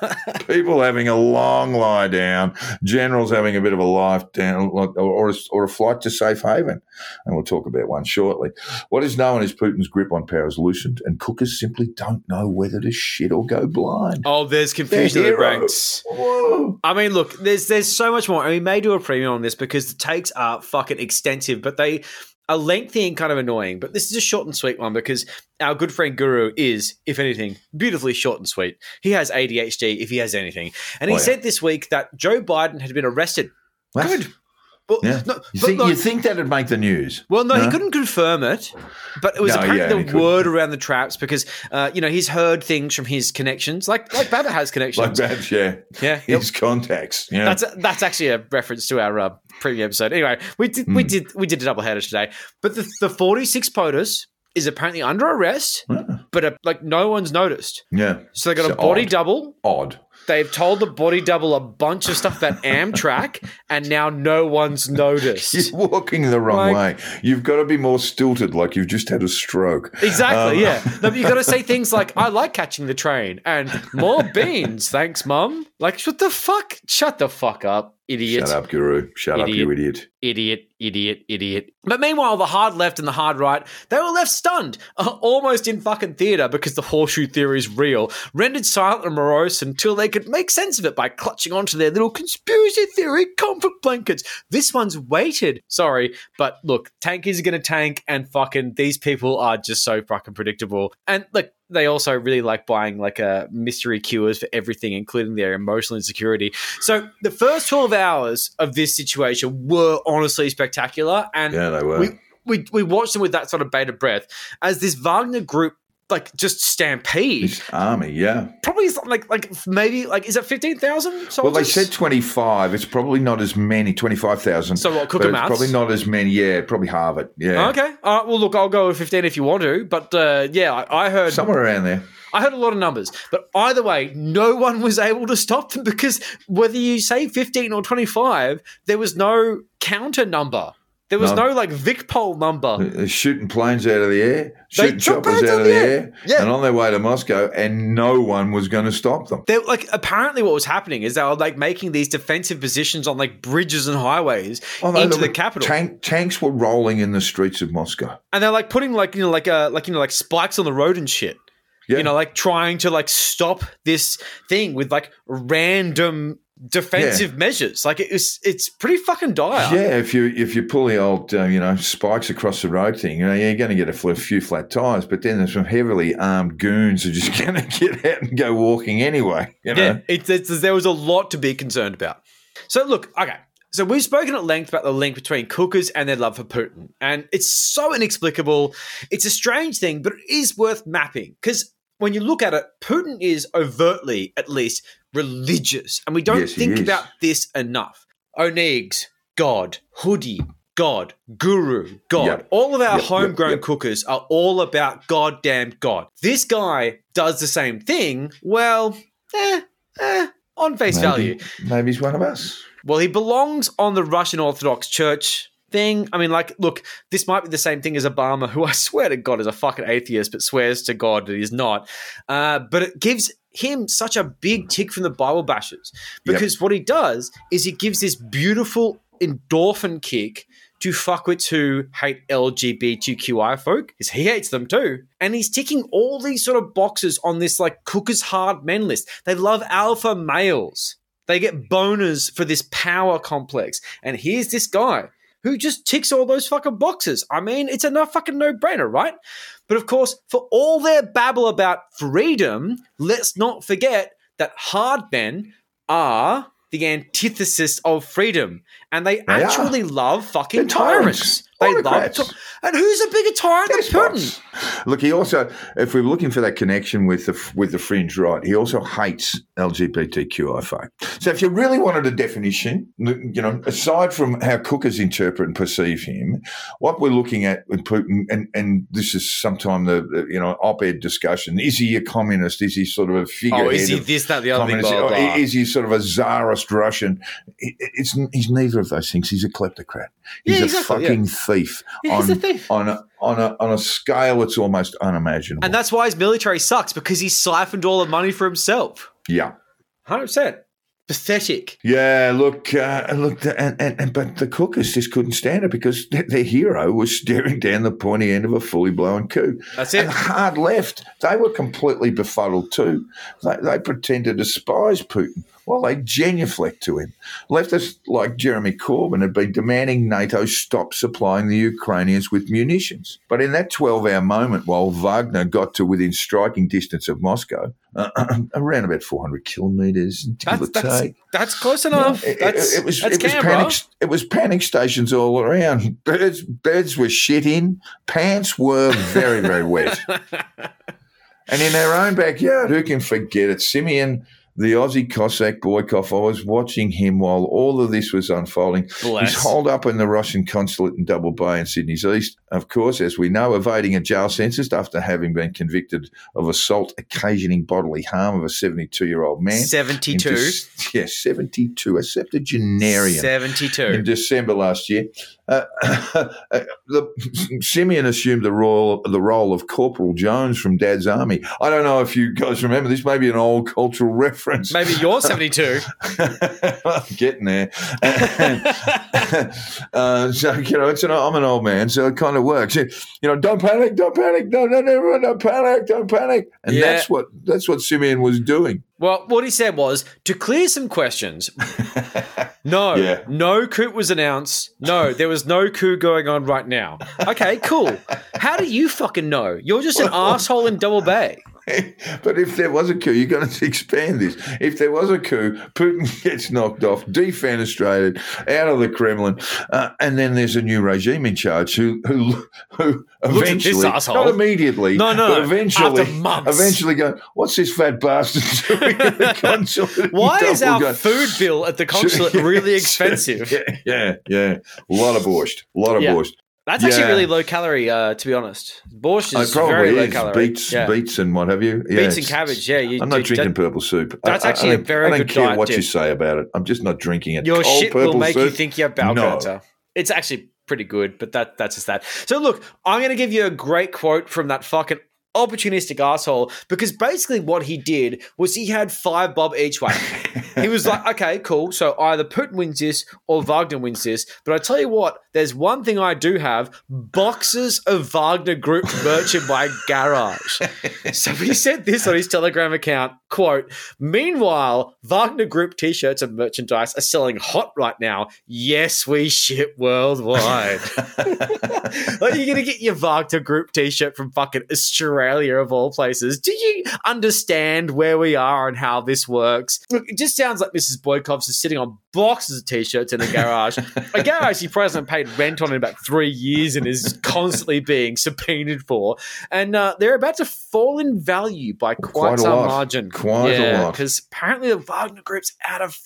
people having a long lie down, generals having a bit of a life down, or, or, a, or a flight to safe haven. And we'll talk about one shortly. What is known is Putin's grip on power is loosened, and cookers simply don't know whether to shit or go blind. Oh, there's confusion in the ranks. Whoa. I mean, look, there's there's so much more, and we may do a premium on this because the takes are fucking extensive, but they are lengthy and kind of annoying. But this is a short and sweet one because our good friend Guru is, if anything, beautifully short and sweet. He has ADHD if he has anything, and he Oh, yeah. said this week that Joe Biden had been arrested. What? Good. Well, Yeah. no, you, but think, no- you think that'd make the news? well, no, he couldn't confirm it, but it was No, apparently he the word around the traps because, uh, you know, he's heard things from his connections, like like Babbitt has connections, Like that, yeah. yeah, yep. His contacts. Yeah. That's that's actually a reference to our uh, previous episode. Anyway, we did we Hmm. did we did a double header today. But the the forty six POTUS is apparently under arrest, but uh, like no one's noticed. yeah. So they got So a body odd. double. Odd. They've told the body double a bunch of stuff about Amtrak, and now no one's noticed. You're walking the wrong Like- way. You've got to be more stilted, like you've just had a stroke. Exactly, Um, yeah. No, but you got to say things like, "I like catching the train," and more beans, thanks, mum. Like, what the fuck? Shut the fuck up, idiot. Shut up, Guru. Shut up, you idiot. idiot, idiot, idiot. But meanwhile, the hard left and the hard right, they were left stunned, uh, almost in fucking theatre because the horseshoe theory is real, rendered silent and morose until they could make sense of it by clutching onto their little conspiracy theory comfort blankets. This one's weighted. Sorry, but look, tankies are going to tank, and fucking these people are just so fucking predictable. And look, they also really like buying like a mystery cures for everything, including their emotional insecurity. So the first 12 hours of this situation were honestly spectacular. And Yeah, they were. we, we, we watched them with that sort of bated breath as this Wagner group like just stampede. This army, yeah. Probably like like maybe like is it fifteen thousand? Well, they said 25. It's probably not as many, 25,000. So what, cook but 'em it's out? Probably not as many. Yeah, probably halve it. Yeah. Okay. Right. Well, look, I'll go with fifteen if you want to, but uh, yeah, I, I heard Somewhere around there. I heard a lot of numbers, but either way, no one was able to stop them because whether you say 15 or 25, there was no counter number. There was no, No. like Vic poll number. They're shooting planes out of the air, shooting choppers out of the air, Yeah. and on their way to Moscow, and no one was going to stop them. They like apparently what was happening is they were like making these defensive positions on like bridges and highways Although into the were capital, Tank, tanks were rolling in the streets of Moscow. and they're like putting like you know like uh like you know like spikes on the road and shit. Yeah. You know, like trying to like stop this thing with like random defensive measures. Like it's it's pretty fucking dire. Yeah, if you if you pull the old uh, you know spikes across the road thing, you know you're going to get a few flat tires. But then there's some heavily armed goons who are just going to get out and go walking anyway. You know? Yeah, it's, it's, there was a lot to be concerned about. So look, okay. So we've spoken at length about the link between cookers and their love for Putin, and it's so inexplicable. It's a strange thing, but it is worth mapping because when you look at it, Putin is overtly, at least, religious, and we don't Yes, think about this enough. Onegs, God, Hoodie, God, Guru, God. Yep. All of our Yep, homegrown yep. cookers are all about goddamn God. This guy does the same thing. Well, eh, eh, on face value. Maybe, maybe he's one of us. Well, he belongs on the Russian Orthodox Church thing. I mean, like, look, this might be the same thing as Obama, who I swear to God is a fucking atheist, but swears to God that he's not. Uh, but it gives him such a big mm. tick from the Bible bashers because what he does is he gives this beautiful endorphin kick to fuckwits who hate LGBTQI folk, because he hates them too. And he's ticking all these sort of boxes on this like cooker's hard men list. They love alpha males. They get boners for this power complex. And here's this guy who just ticks all those fucking boxes. I mean, it's a no fucking no brainer, right? But of course, for all their babble about freedom, let's not forget that hard men are the antithesis of freedom. And they, They actually love fucking tyrants. tyrants. They love Autocrats. to- and who's a bigger tyrant than Putin? Despots. Look, he also, if we're looking for that connection with the with the fringe right, he also hates LGBTQI folk. So, if you really wanted a definition, you know, aside from how cookers interpret and perceive him, what we're looking at with Putin, and and this is sometime the, the, you know op-ed discussion: is he a communist? Is he sort of a figurehead? Oh, is he this, that, the other thing? Blah, blah, blah. Is he sort of a czarist Russian? It- It's he's neither of those things. He's a kleptocrat. He's Yeah, a exactly, yeah. fucking Yeah, he's on, a thief. on a on a on a scale that's almost unimaginable. And that's why his military sucks because he siphoned all the money for himself. yeah, 100%. Pathetic. yeah. Look, uh, look, and, and, and but the cookers just couldn't stand it because their, their hero was staring down the pointy end of a fully blown coup. That's And it. hard left, they were completely befuddled too. They, they pretend to despise Putin while they genuflect to him. Leftists like Jeremy Corbyn had been demanding NATO stop supplying the Ukrainians with munitions. But in that 12 hour moment, while Wagner got to within striking distance of Moscow, around about 400 kilometres, That's, that's, take, that's close enough. it, it- that's, it was it was panic. It was panic stations all around. Birds birds were shit in. Pants were very very wet. and in our own backyard, who can forget it? Simeon, the Aussie Cossack Boykov. I was watching him while all of this was unfolding. Bless. He's holed up in the Russian consulate in Double Bay in Sydney's East, of course, as we know, evading a jail sentence after having been convicted of assault occasioning bodily harm of a 72 year old man. 72. In Dec- yes, 72, a septuagenarian. 72. In December last year, uh, the, Simeon assumed the role the role of Corporal Jones from Dad's Army. I don't know if you guys remember this. May be an old cultural reference. Maybe you're 72. I'm getting there. uh, so you know, it's an, I'm an old man, so it kind of works. You know, don't panic, don't panic, no, no, no, don't panic, don't panic, and Yeah. that's what that's what Simeon was doing. Well, what he said was to clear some questions. No, Yeah. no coup was announced. No, there was no coup going on right now. Okay, cool. How do you fucking know? You're just an asshole in Double Bay. but if there was a coup, you're going to expand this. If there was a coup, Putin gets knocked off, defenestrated, out of the Kremlin, uh, and then there's a new regime in charge who who who at eventually, not immediately, No, no, but eventually, After months. eventually go, what's this fat bastard doing in the consulate? Why is our Go?" food bill at the consulate really expensive? Yeah, yeah, yeah. A lot of borscht. A lot of Yeah. borscht. That's actually Yeah. really low calorie, uh, to be honest. Borscht Oh, is probably very low is. calorie. Beets, yeah. beets and what have you. Yeah, Beets and cabbage. Yeah, you, I'm not drinking purple soup. That's I- I- actually I a very I don't good care diet what you say about it. I'm just not drinking it. Your Cold shit will make you think you're bowel No. cancer. It's actually pretty good, but that that's just that. So look, I'm going to give you a great quote from that fucking opportunistic asshole because basically what he did was he had five bob each way. he was like, okay, cool. So either Putin wins this or Wagner wins this. But I tell you what, there's one thing I do have boxes of Wagner Group merch in my garage. so he said this on his Telegram account quote, Meanwhile, Wagner Group t shirts and merchandise are selling hot right now. Yes, we ship worldwide. like, you're going to get your Wagner Group t shirt from fucking Australia, of all places. Do you understand where we are and how this works? Look, it just sounds like Mrs. Boykovs is sitting on boxes of t shirts in a garage. a garage he probably hasn't paid rent on in about three years and is constantly being subpoenaed for. And uh, they're about to fall in value by quite, Quite a some margin. Quite a lot. Because apparently the Wagner Group's out of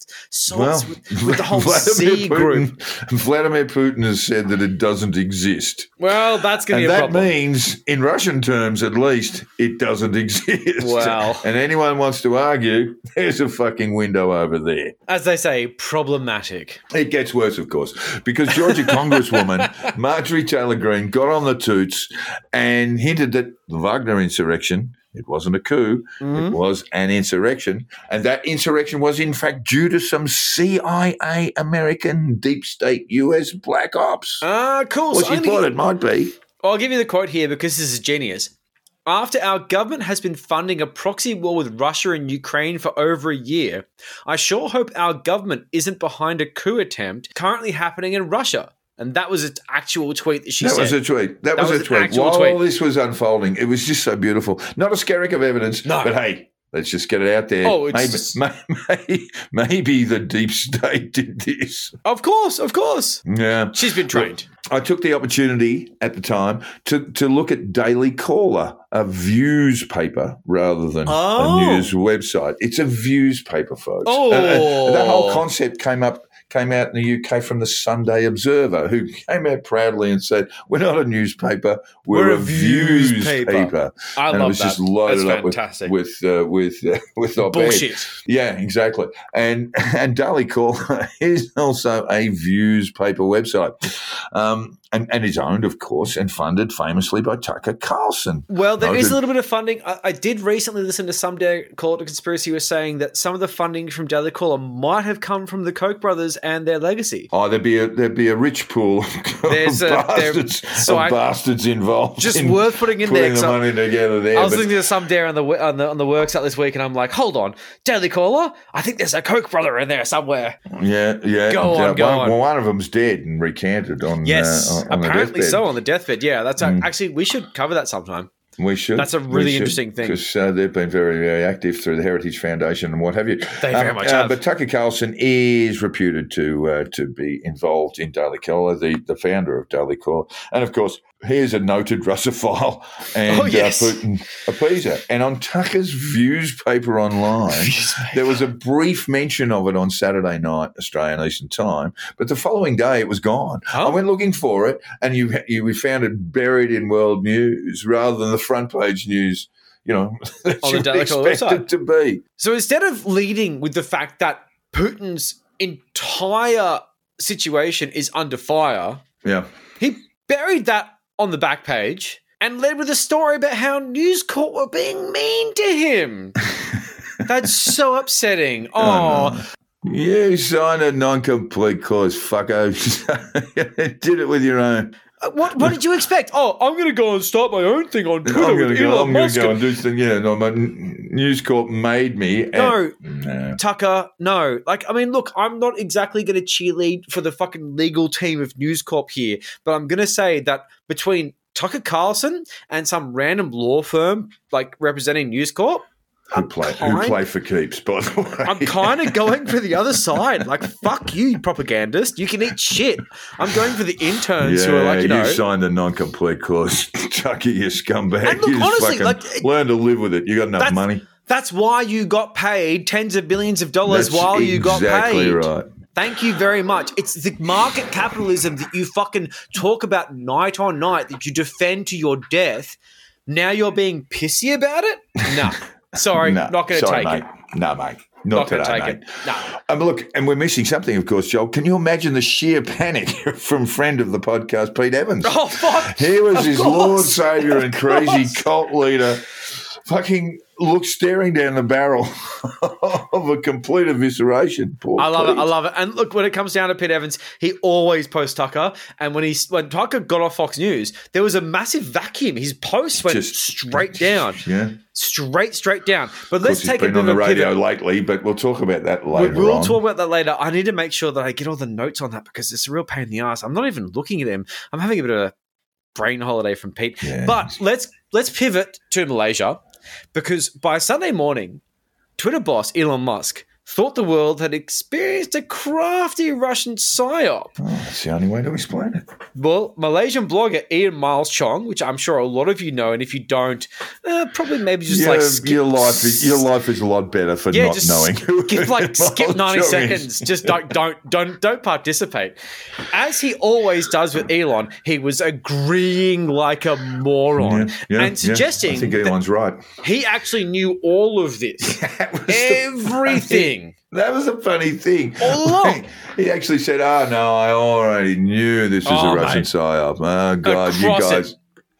Well, sorts with, with the whole Vladimir C group. Putin, Vladimir Putin has said that it doesn't exist. Well, that's going to be a that problem. means, in Russian terms at least, it doesn't exist. Wow. And anyone wants to argue, there's a fucking window over there. As they say, problematic. It gets worse, of course, because Georgia Congresswoman Marjorie Taylor Greene got on the toots and hinted that the Wagner insurrection, it wasn't a coup, Mm-hmm. it was an insurrection. And that insurrection was, in fact, due to some CIA American deep state US black ops. Ah, cool. well, So she thought it might be. I'll give you the quote here because this is genius. After our government has been funding a proxy war with Russia and Ukraine for over a year, I sure hope our government isn't behind a coup attempt currently happening in Russia. And that was an actual tweet that she That said. was a tweet. That, was, was a tweet. While tweet. this was unfolding, it was just so beautiful. Not a skerrick of evidence, No. but hey, let's just get it out there. Oh, it's maybe, just- maybe, maybe the deep state did this. of course, of course. Yeah. She's been trained. I took the opportunity at the time to, to look at Daily Caller, a views paper rather than Oh. a news website. It's a views paper, folks. Oh. And- and that whole oh. concept came up came out in the UK from the Sunday Observer, who came out proudly and said, "We're not a newspaper, we're, We're a a views views paper." paper." I and love it was that. just loaded That's up with fantastic. with uh, with uh, with op-ed. Bullshit. Yeah, exactly. And and Daily Caller is also a views paper website, um, and and is owned, of course, and funded famously by Tucker Carlson. Well, there is Noted. a little bit of funding. I, I did recently listen to some Dare Call It a Conspiracy was saying that some of the funding from Daily Caller might have come from the Koch brothers and their legacy. Oh, there'd be a there'd be a rich pool of There's a- there- bastards, so of I- bastards involved. Just in worth putting in putting there, the money together there. I was listening to some dare on the on the on the works out this week, and I'm like, hold on, Daily Caller. I think there's a Koch brother in there somewhere. yeah, yeah. Go Uh, on, go one, on. Well, one of them's dead and recanted on Yes, uh, on, on apparently so on the deathbed. Yeah, that's actually we should cover that sometime. We should. That's a really interesting thing. because uh, they've been very, very active through the Heritage Foundation and what have you. They very much have. But Tucker Carlson is reputed to uh, to be involved in Daily Caller, the, the founder of Daily Caller, and of course he is a noted Russophile and Oh, yes. uh, Putin appeaser. And on Tucker's Views paper online, there was a brief mention of it on Saturday night, Australian Eastern Time, but the following day it was gone. Oh. I went looking for it, and you you we found it buried in World News rather than the front page news. You know, that On you the would expect website. it to be. So instead of leading with the fact that Putin's entire situation is under fire, Yeah. he buried that on the back page and led with a story about how News Corp were being mean to him. That's so upsetting. Oh, You signed a non-complete course, fucko. Did it with your own. Uh, what what did you expect? Oh, I'm going to go and start my own thing on Twitter I'm going to go. I'm going to go and do something. Yeah, no, my News Corp made me. and- No. no. Tucker, no. Like, I mean, look, I'm not exactly going to cheerlead for the fucking legal team of News Corp here, but I'm going to say that between Tucker Carlson and some random law firm like representing News Corp, Who play? Who play for keeps? By the way, I'm kind of going for the other side. Like, fuck you, propagandist. You can eat shit. I'm going for the interns Yeah, who are like, you know. signed a non-complete course. Chucky, you scumbag. And look, you honestly, like, learn to live with it. You got enough money. That's why you got paid tens of billions of dollars That's while you got exactly paid. right. Thank you very much. It's the market capitalism that you fucking talk about night on night that you defend to your death. Now you're being pissy about it? No. Sorry, No, not going to take mate. it. No, mate. Not, Not going today, to take mate. it. No. Um, look, and we're missing something, of course, Joel. Can you imagine the sheer panic from friend of the podcast, Pete Evans? Oh, fuck. Here was Of his course. Lord Savior and crazy cult leader, fucking look staring down the barrel of a complete evisceration. Poor I love it. I love it. And look, when it comes down to Pete Evans, he always posts Tucker. And when he when Tucker got off Fox News, there was a massive vacuum. His posts went Just- straight down, Yeah. straight straight down. But let's take a bit on of the a radio pivot. lately, but we'll talk about that later We'll on. talk about that later. I need to make sure that I get all the notes on that because it's a real pain in the ass. I'm not even looking at them. I'm having a bit of a brain holiday from Pete. Yeah. But let's let's pivot to Malaysia because by Sunday morning, Twitter boss Elon Musk thought the world had experienced a crafty Russian psyop. Oh, that's the only way to explain it. Well, Malaysian blogger Ian Miles Chong, which I'm sure a lot of you know, and if you don't, uh, probably maybe just Yeah, like skip, your life is your life is a lot better for yeah, not knowing. skip like skip ninety Chong is. seconds. Just don't don't don't don't participate. As he always does with Elon, he was agreeing like a moron Yeah, and suggesting I think Elon's right. he actually knew all of this, That everything. That was a funny thing. All along. he actually said, "Oh no, I already knew this was Oh, a Russian mate. psyop." Oh God, you Across it. guys,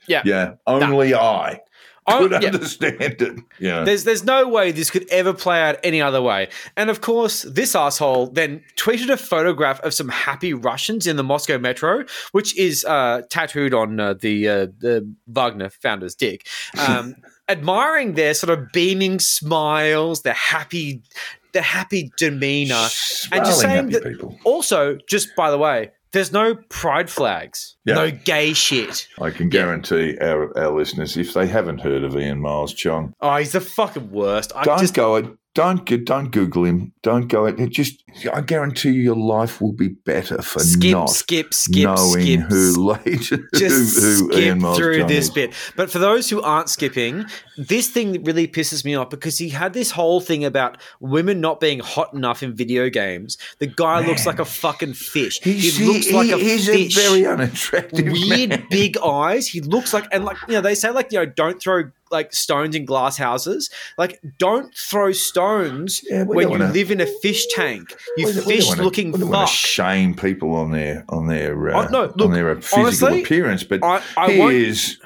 Yeah. yeah, only I Oh, could yeah. understand it. Yeah, There's there's no way this could ever play out any other way. And of course, this asshole then tweeted a photograph of some happy Russians in the Moscow metro, which is uh, tattooed on uh, the uh, the Wagner founder's dick, um, admiring their sort of beaming smiles, their happy, their happy demeanor, and just saying that. people. Also, just by the way, there's no pride flags, Yeah. no gay shit. I can guarantee our, our listeners, if they haven't heard of Ian Miles Chong, Oh, he's the fucking worst. I don't just go. Don't don't Google him. Don't go it. it. Just I guarantee you, your life will be better for skip, not skip, skip, knowing skip, who later just who, who skip through this is. bit. But for those who aren't skipping, this thing really pisses me off because he had this whole thing about women not being hot enough in video games. The guy looks like a fucking fish. He's, he looks he- like a he's fish. a very unattractive Weird man. big eyes. He looks like and like you know they say like you know don't throw like stones in glass houses. Like don't throw stones Yeah, when you wanna- live in a fish tank. You We don't- we fish wanna- looking we wanna fuck. shame people on their on their uh, Oh, no, look, on their physical honestly, appearance, but I- I he is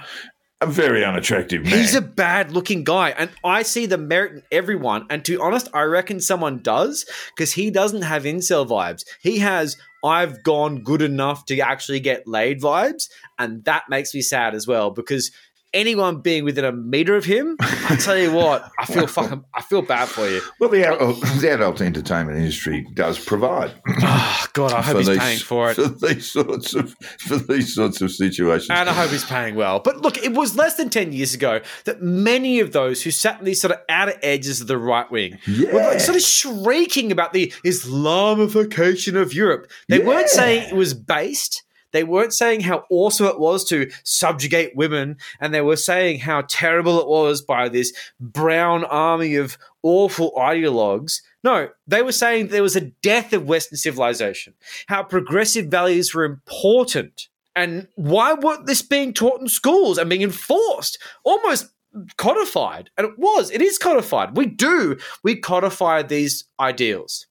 a very unattractive man. He's a bad looking guy, and I see the merit in everyone. And to be honest, I reckon someone does because he doesn't have incel vibes. He has I've gone good enough to actually get laid vibes, and that makes me sad as well because anyone being within a meter of him, I tell you what, I feel fucking, I feel bad for you. well, the adult, the adult entertainment industry does provide Oh God, I hope he's these, paying for it. for these sorts of for these sorts of situations. And I hope he's paying well. But look, it was less than 10 years ago that many of those who sat in these sort of outer edges of the right wing were like sort of shrieking about the Islamification of Europe. They weren't Yeah. saying it was based. They weren't saying how awesome it was to subjugate women, and they were saying how terrible it was by this brown army of awful ideologues. No, they were saying there was a death of Western civilization, how progressive values were important. And why weren't this being taught in schools and being enforced? Almost codified. And it was, it is codified. We do, we codify these ideals.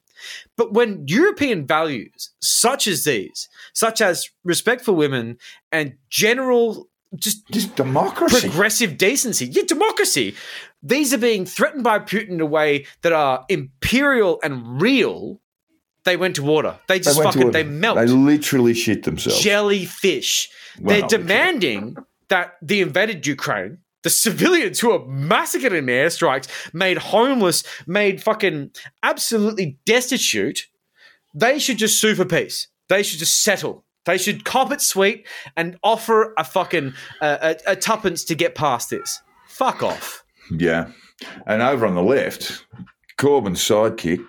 But when European values, such as these, such as respect for women and general just just democracy. progressive decency, yeah, democracy, these are being threatened by Putin in a way that are imperial and real. They went to water. They They just to fucking they melt They literally shit themselves. jellyfish. They're demanding that the invaded Ukraine, the civilians who are massacred in airstrikes, made homeless, made fucking absolutely destitute, they should just sue for peace. They should just settle. They should cop it sweet and offer a fucking uh, a, a tuppence to get past this. Fuck off. Yeah. And over on the left, Corbyn's sidekick,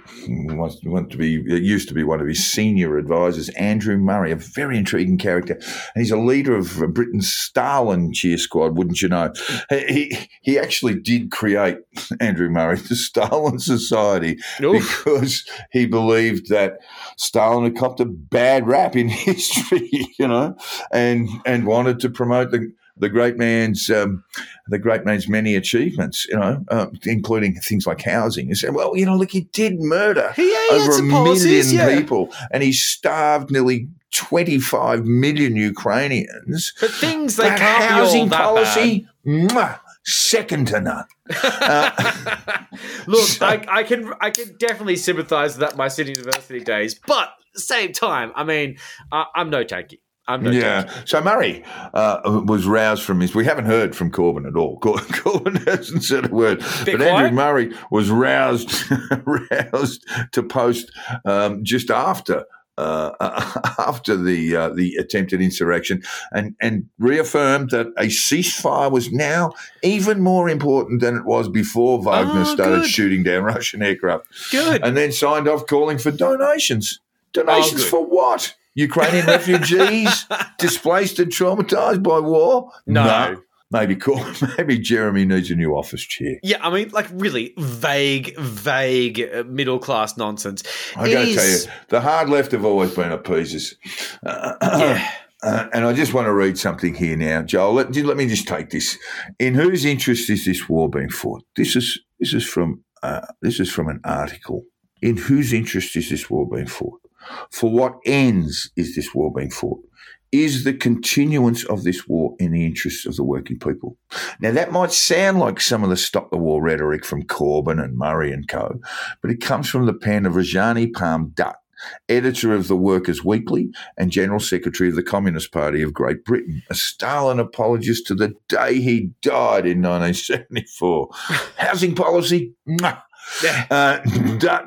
wants, to be, used to be one of his senior advisors, Andrew Murray, a very intriguing character. And he's a leader of Britain's Stalin cheer squad, wouldn't you know? He, he actually did create, Andrew Murray, the Stalin Society Oof. because he believed that Stalin had copped a bad rap in history, you know, and, and wanted to promote the, the great man's um, the great man's many achievements, you know, uh, including things like housing. He said, well, you know, look, he did murder he over a some million yeah. people, and he starved nearly 25 million Ukrainians. But things they can't housing be all that policy, mwah, second to none. Look, I, I can I can definitely sympathise with that my Sydney University days, but same time, I mean, I, I'm no tanky. I'm no. Yeah. So Murray uh, was roused from his. We haven't heard from Corbyn at all. Cor- Corbyn hasn't said a word. Bit but Andrew. Murray was roused, roused to post um, just after. Uh, after the uh, the attempted insurrection, and and reaffirmed that a ceasefire was now even more important than it was before Wagner Oh, started good. shooting down Russian aircraft Good. and then signed off calling for donations. Donations Oh, for what? Ukrainian refugees displaced and traumatized by war? No. Maybe cool. Maybe Jeremy needs a new office chair. Yeah, I mean, like really vague, vague uh, middle class nonsense. I got to tell you, the hard left have always been appeasers. Uh, Yeah. uh, and I just want to read something here now, Joel. Let, let me just take this. In whose interest is this war being fought? This is this is from uh, this is from an article. In whose interest is this war being fought? For what ends is this war being fought? Is the continuance of this war in the interests of the working people? Now, that might sound like some of the stop the war rhetoric from Corbyn and Murray and co., but it comes from the pen of Rajani Palme Dutt, editor of the Workers' Weekly and General Secretary of the Communist Party of Great Britain, a Stalin apologist to the day he died in 1974. Housing policy? Mwah. Uh, Dutt,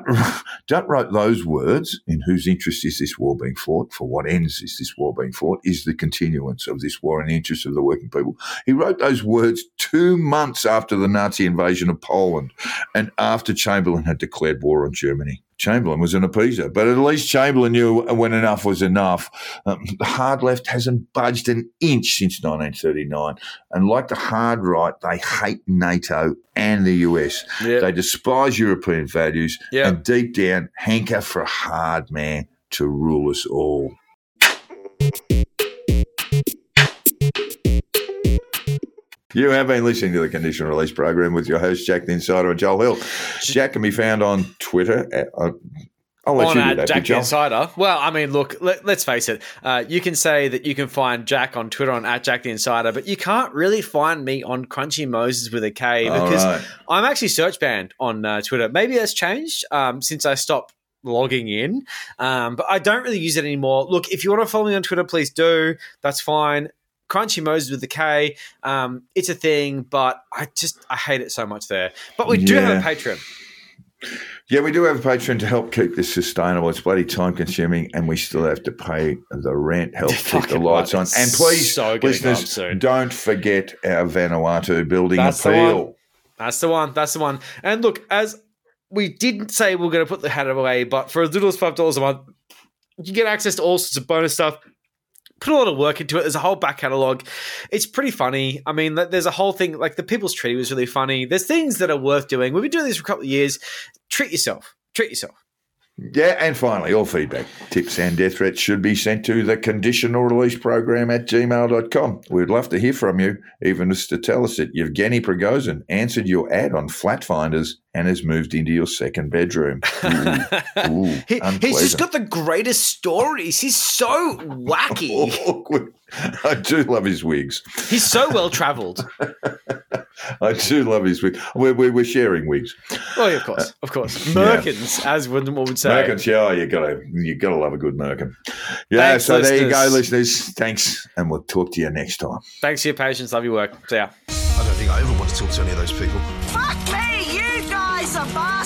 Dutt wrote those words in whose interest is this war being fought? For what ends is this war being fought? Is the continuance of this war in the interest of the working people? He wrote those words two months after the Nazi invasion of Poland and after Chamberlain had declared war on Germany. Chamberlain was an appeaser, but at least Chamberlain knew when enough was enough. Um, the hard left hasn't budged an inch since 1939. And like the hard right, they hate NATO and the US. Yeah. They despise European values Yeah. and deep down hanker for a hard man to rule us all. You have been listening to the Conditional Release Program with your host, Jack the Insider and Joel Hill. Jack can be found on Twitter. At, uh, I'll let on you do that, Jack the Insider. Well, I mean, look, let, us face it. Uh, you can say that you can find Jack on Twitter on at Jack the Insider, but you can't really find me on Crunchy Moses with a K because right. I'm actually search banned on uh, Twitter. Maybe that's changed um, since I stopped logging in, um, but I don't really use it anymore. Look, if you want to follow me on Twitter, please do. That's fine. Crunchy Moses with the K. Um, it's a thing, but I just I hate it so much there. But we do have a Yeah. Patreon. Yeah, we do have a Patreon to help keep this sustainable. It's bloody time consuming, and we still have to pay the rent, help keep the lights on. And please, so listeners, don't forget our Vanuatu building That's appeal. one. That's the one. That's the one. And look, as we didn't say we are going to put the hat away, but for as little as five dollars a month, you get access to all sorts of bonus stuff. Put a lot of work into it. There's a whole back catalog. It's pretty funny. I mean, there's a whole thing like the People's Treaty was really funny. There's things that are worth doing. We've been doing this for a couple of years. Treat yourself. Treat yourself. Yeah, and finally, all feedback, tips, and death threats should be sent to the conditional release program at gmail.com. We'd love to hear from you, even just to tell us that Yevgeny Prigozhin answered your ad on Flat Finders and has moved into your second bedroom. Ooh, ooh, He- he's just got the greatest stories. He's so wacky. Awkward. I do love his wigs. He's so well traveled. I do love his wigs. We're, we're, we're sharing wigs. Oh, yeah, of course, of course. Merkins, as one would say. Merkins, yeah, oh, you gotta you gotta love a good Merkin. Yeah, Thanks, so there you go, listeners. listeners. Thanks, and we'll talk to you next time. Thanks for your patience. Love your work. See ya. I don't think I ever want to talk to any of those people. Fuck me, you guys are bastards!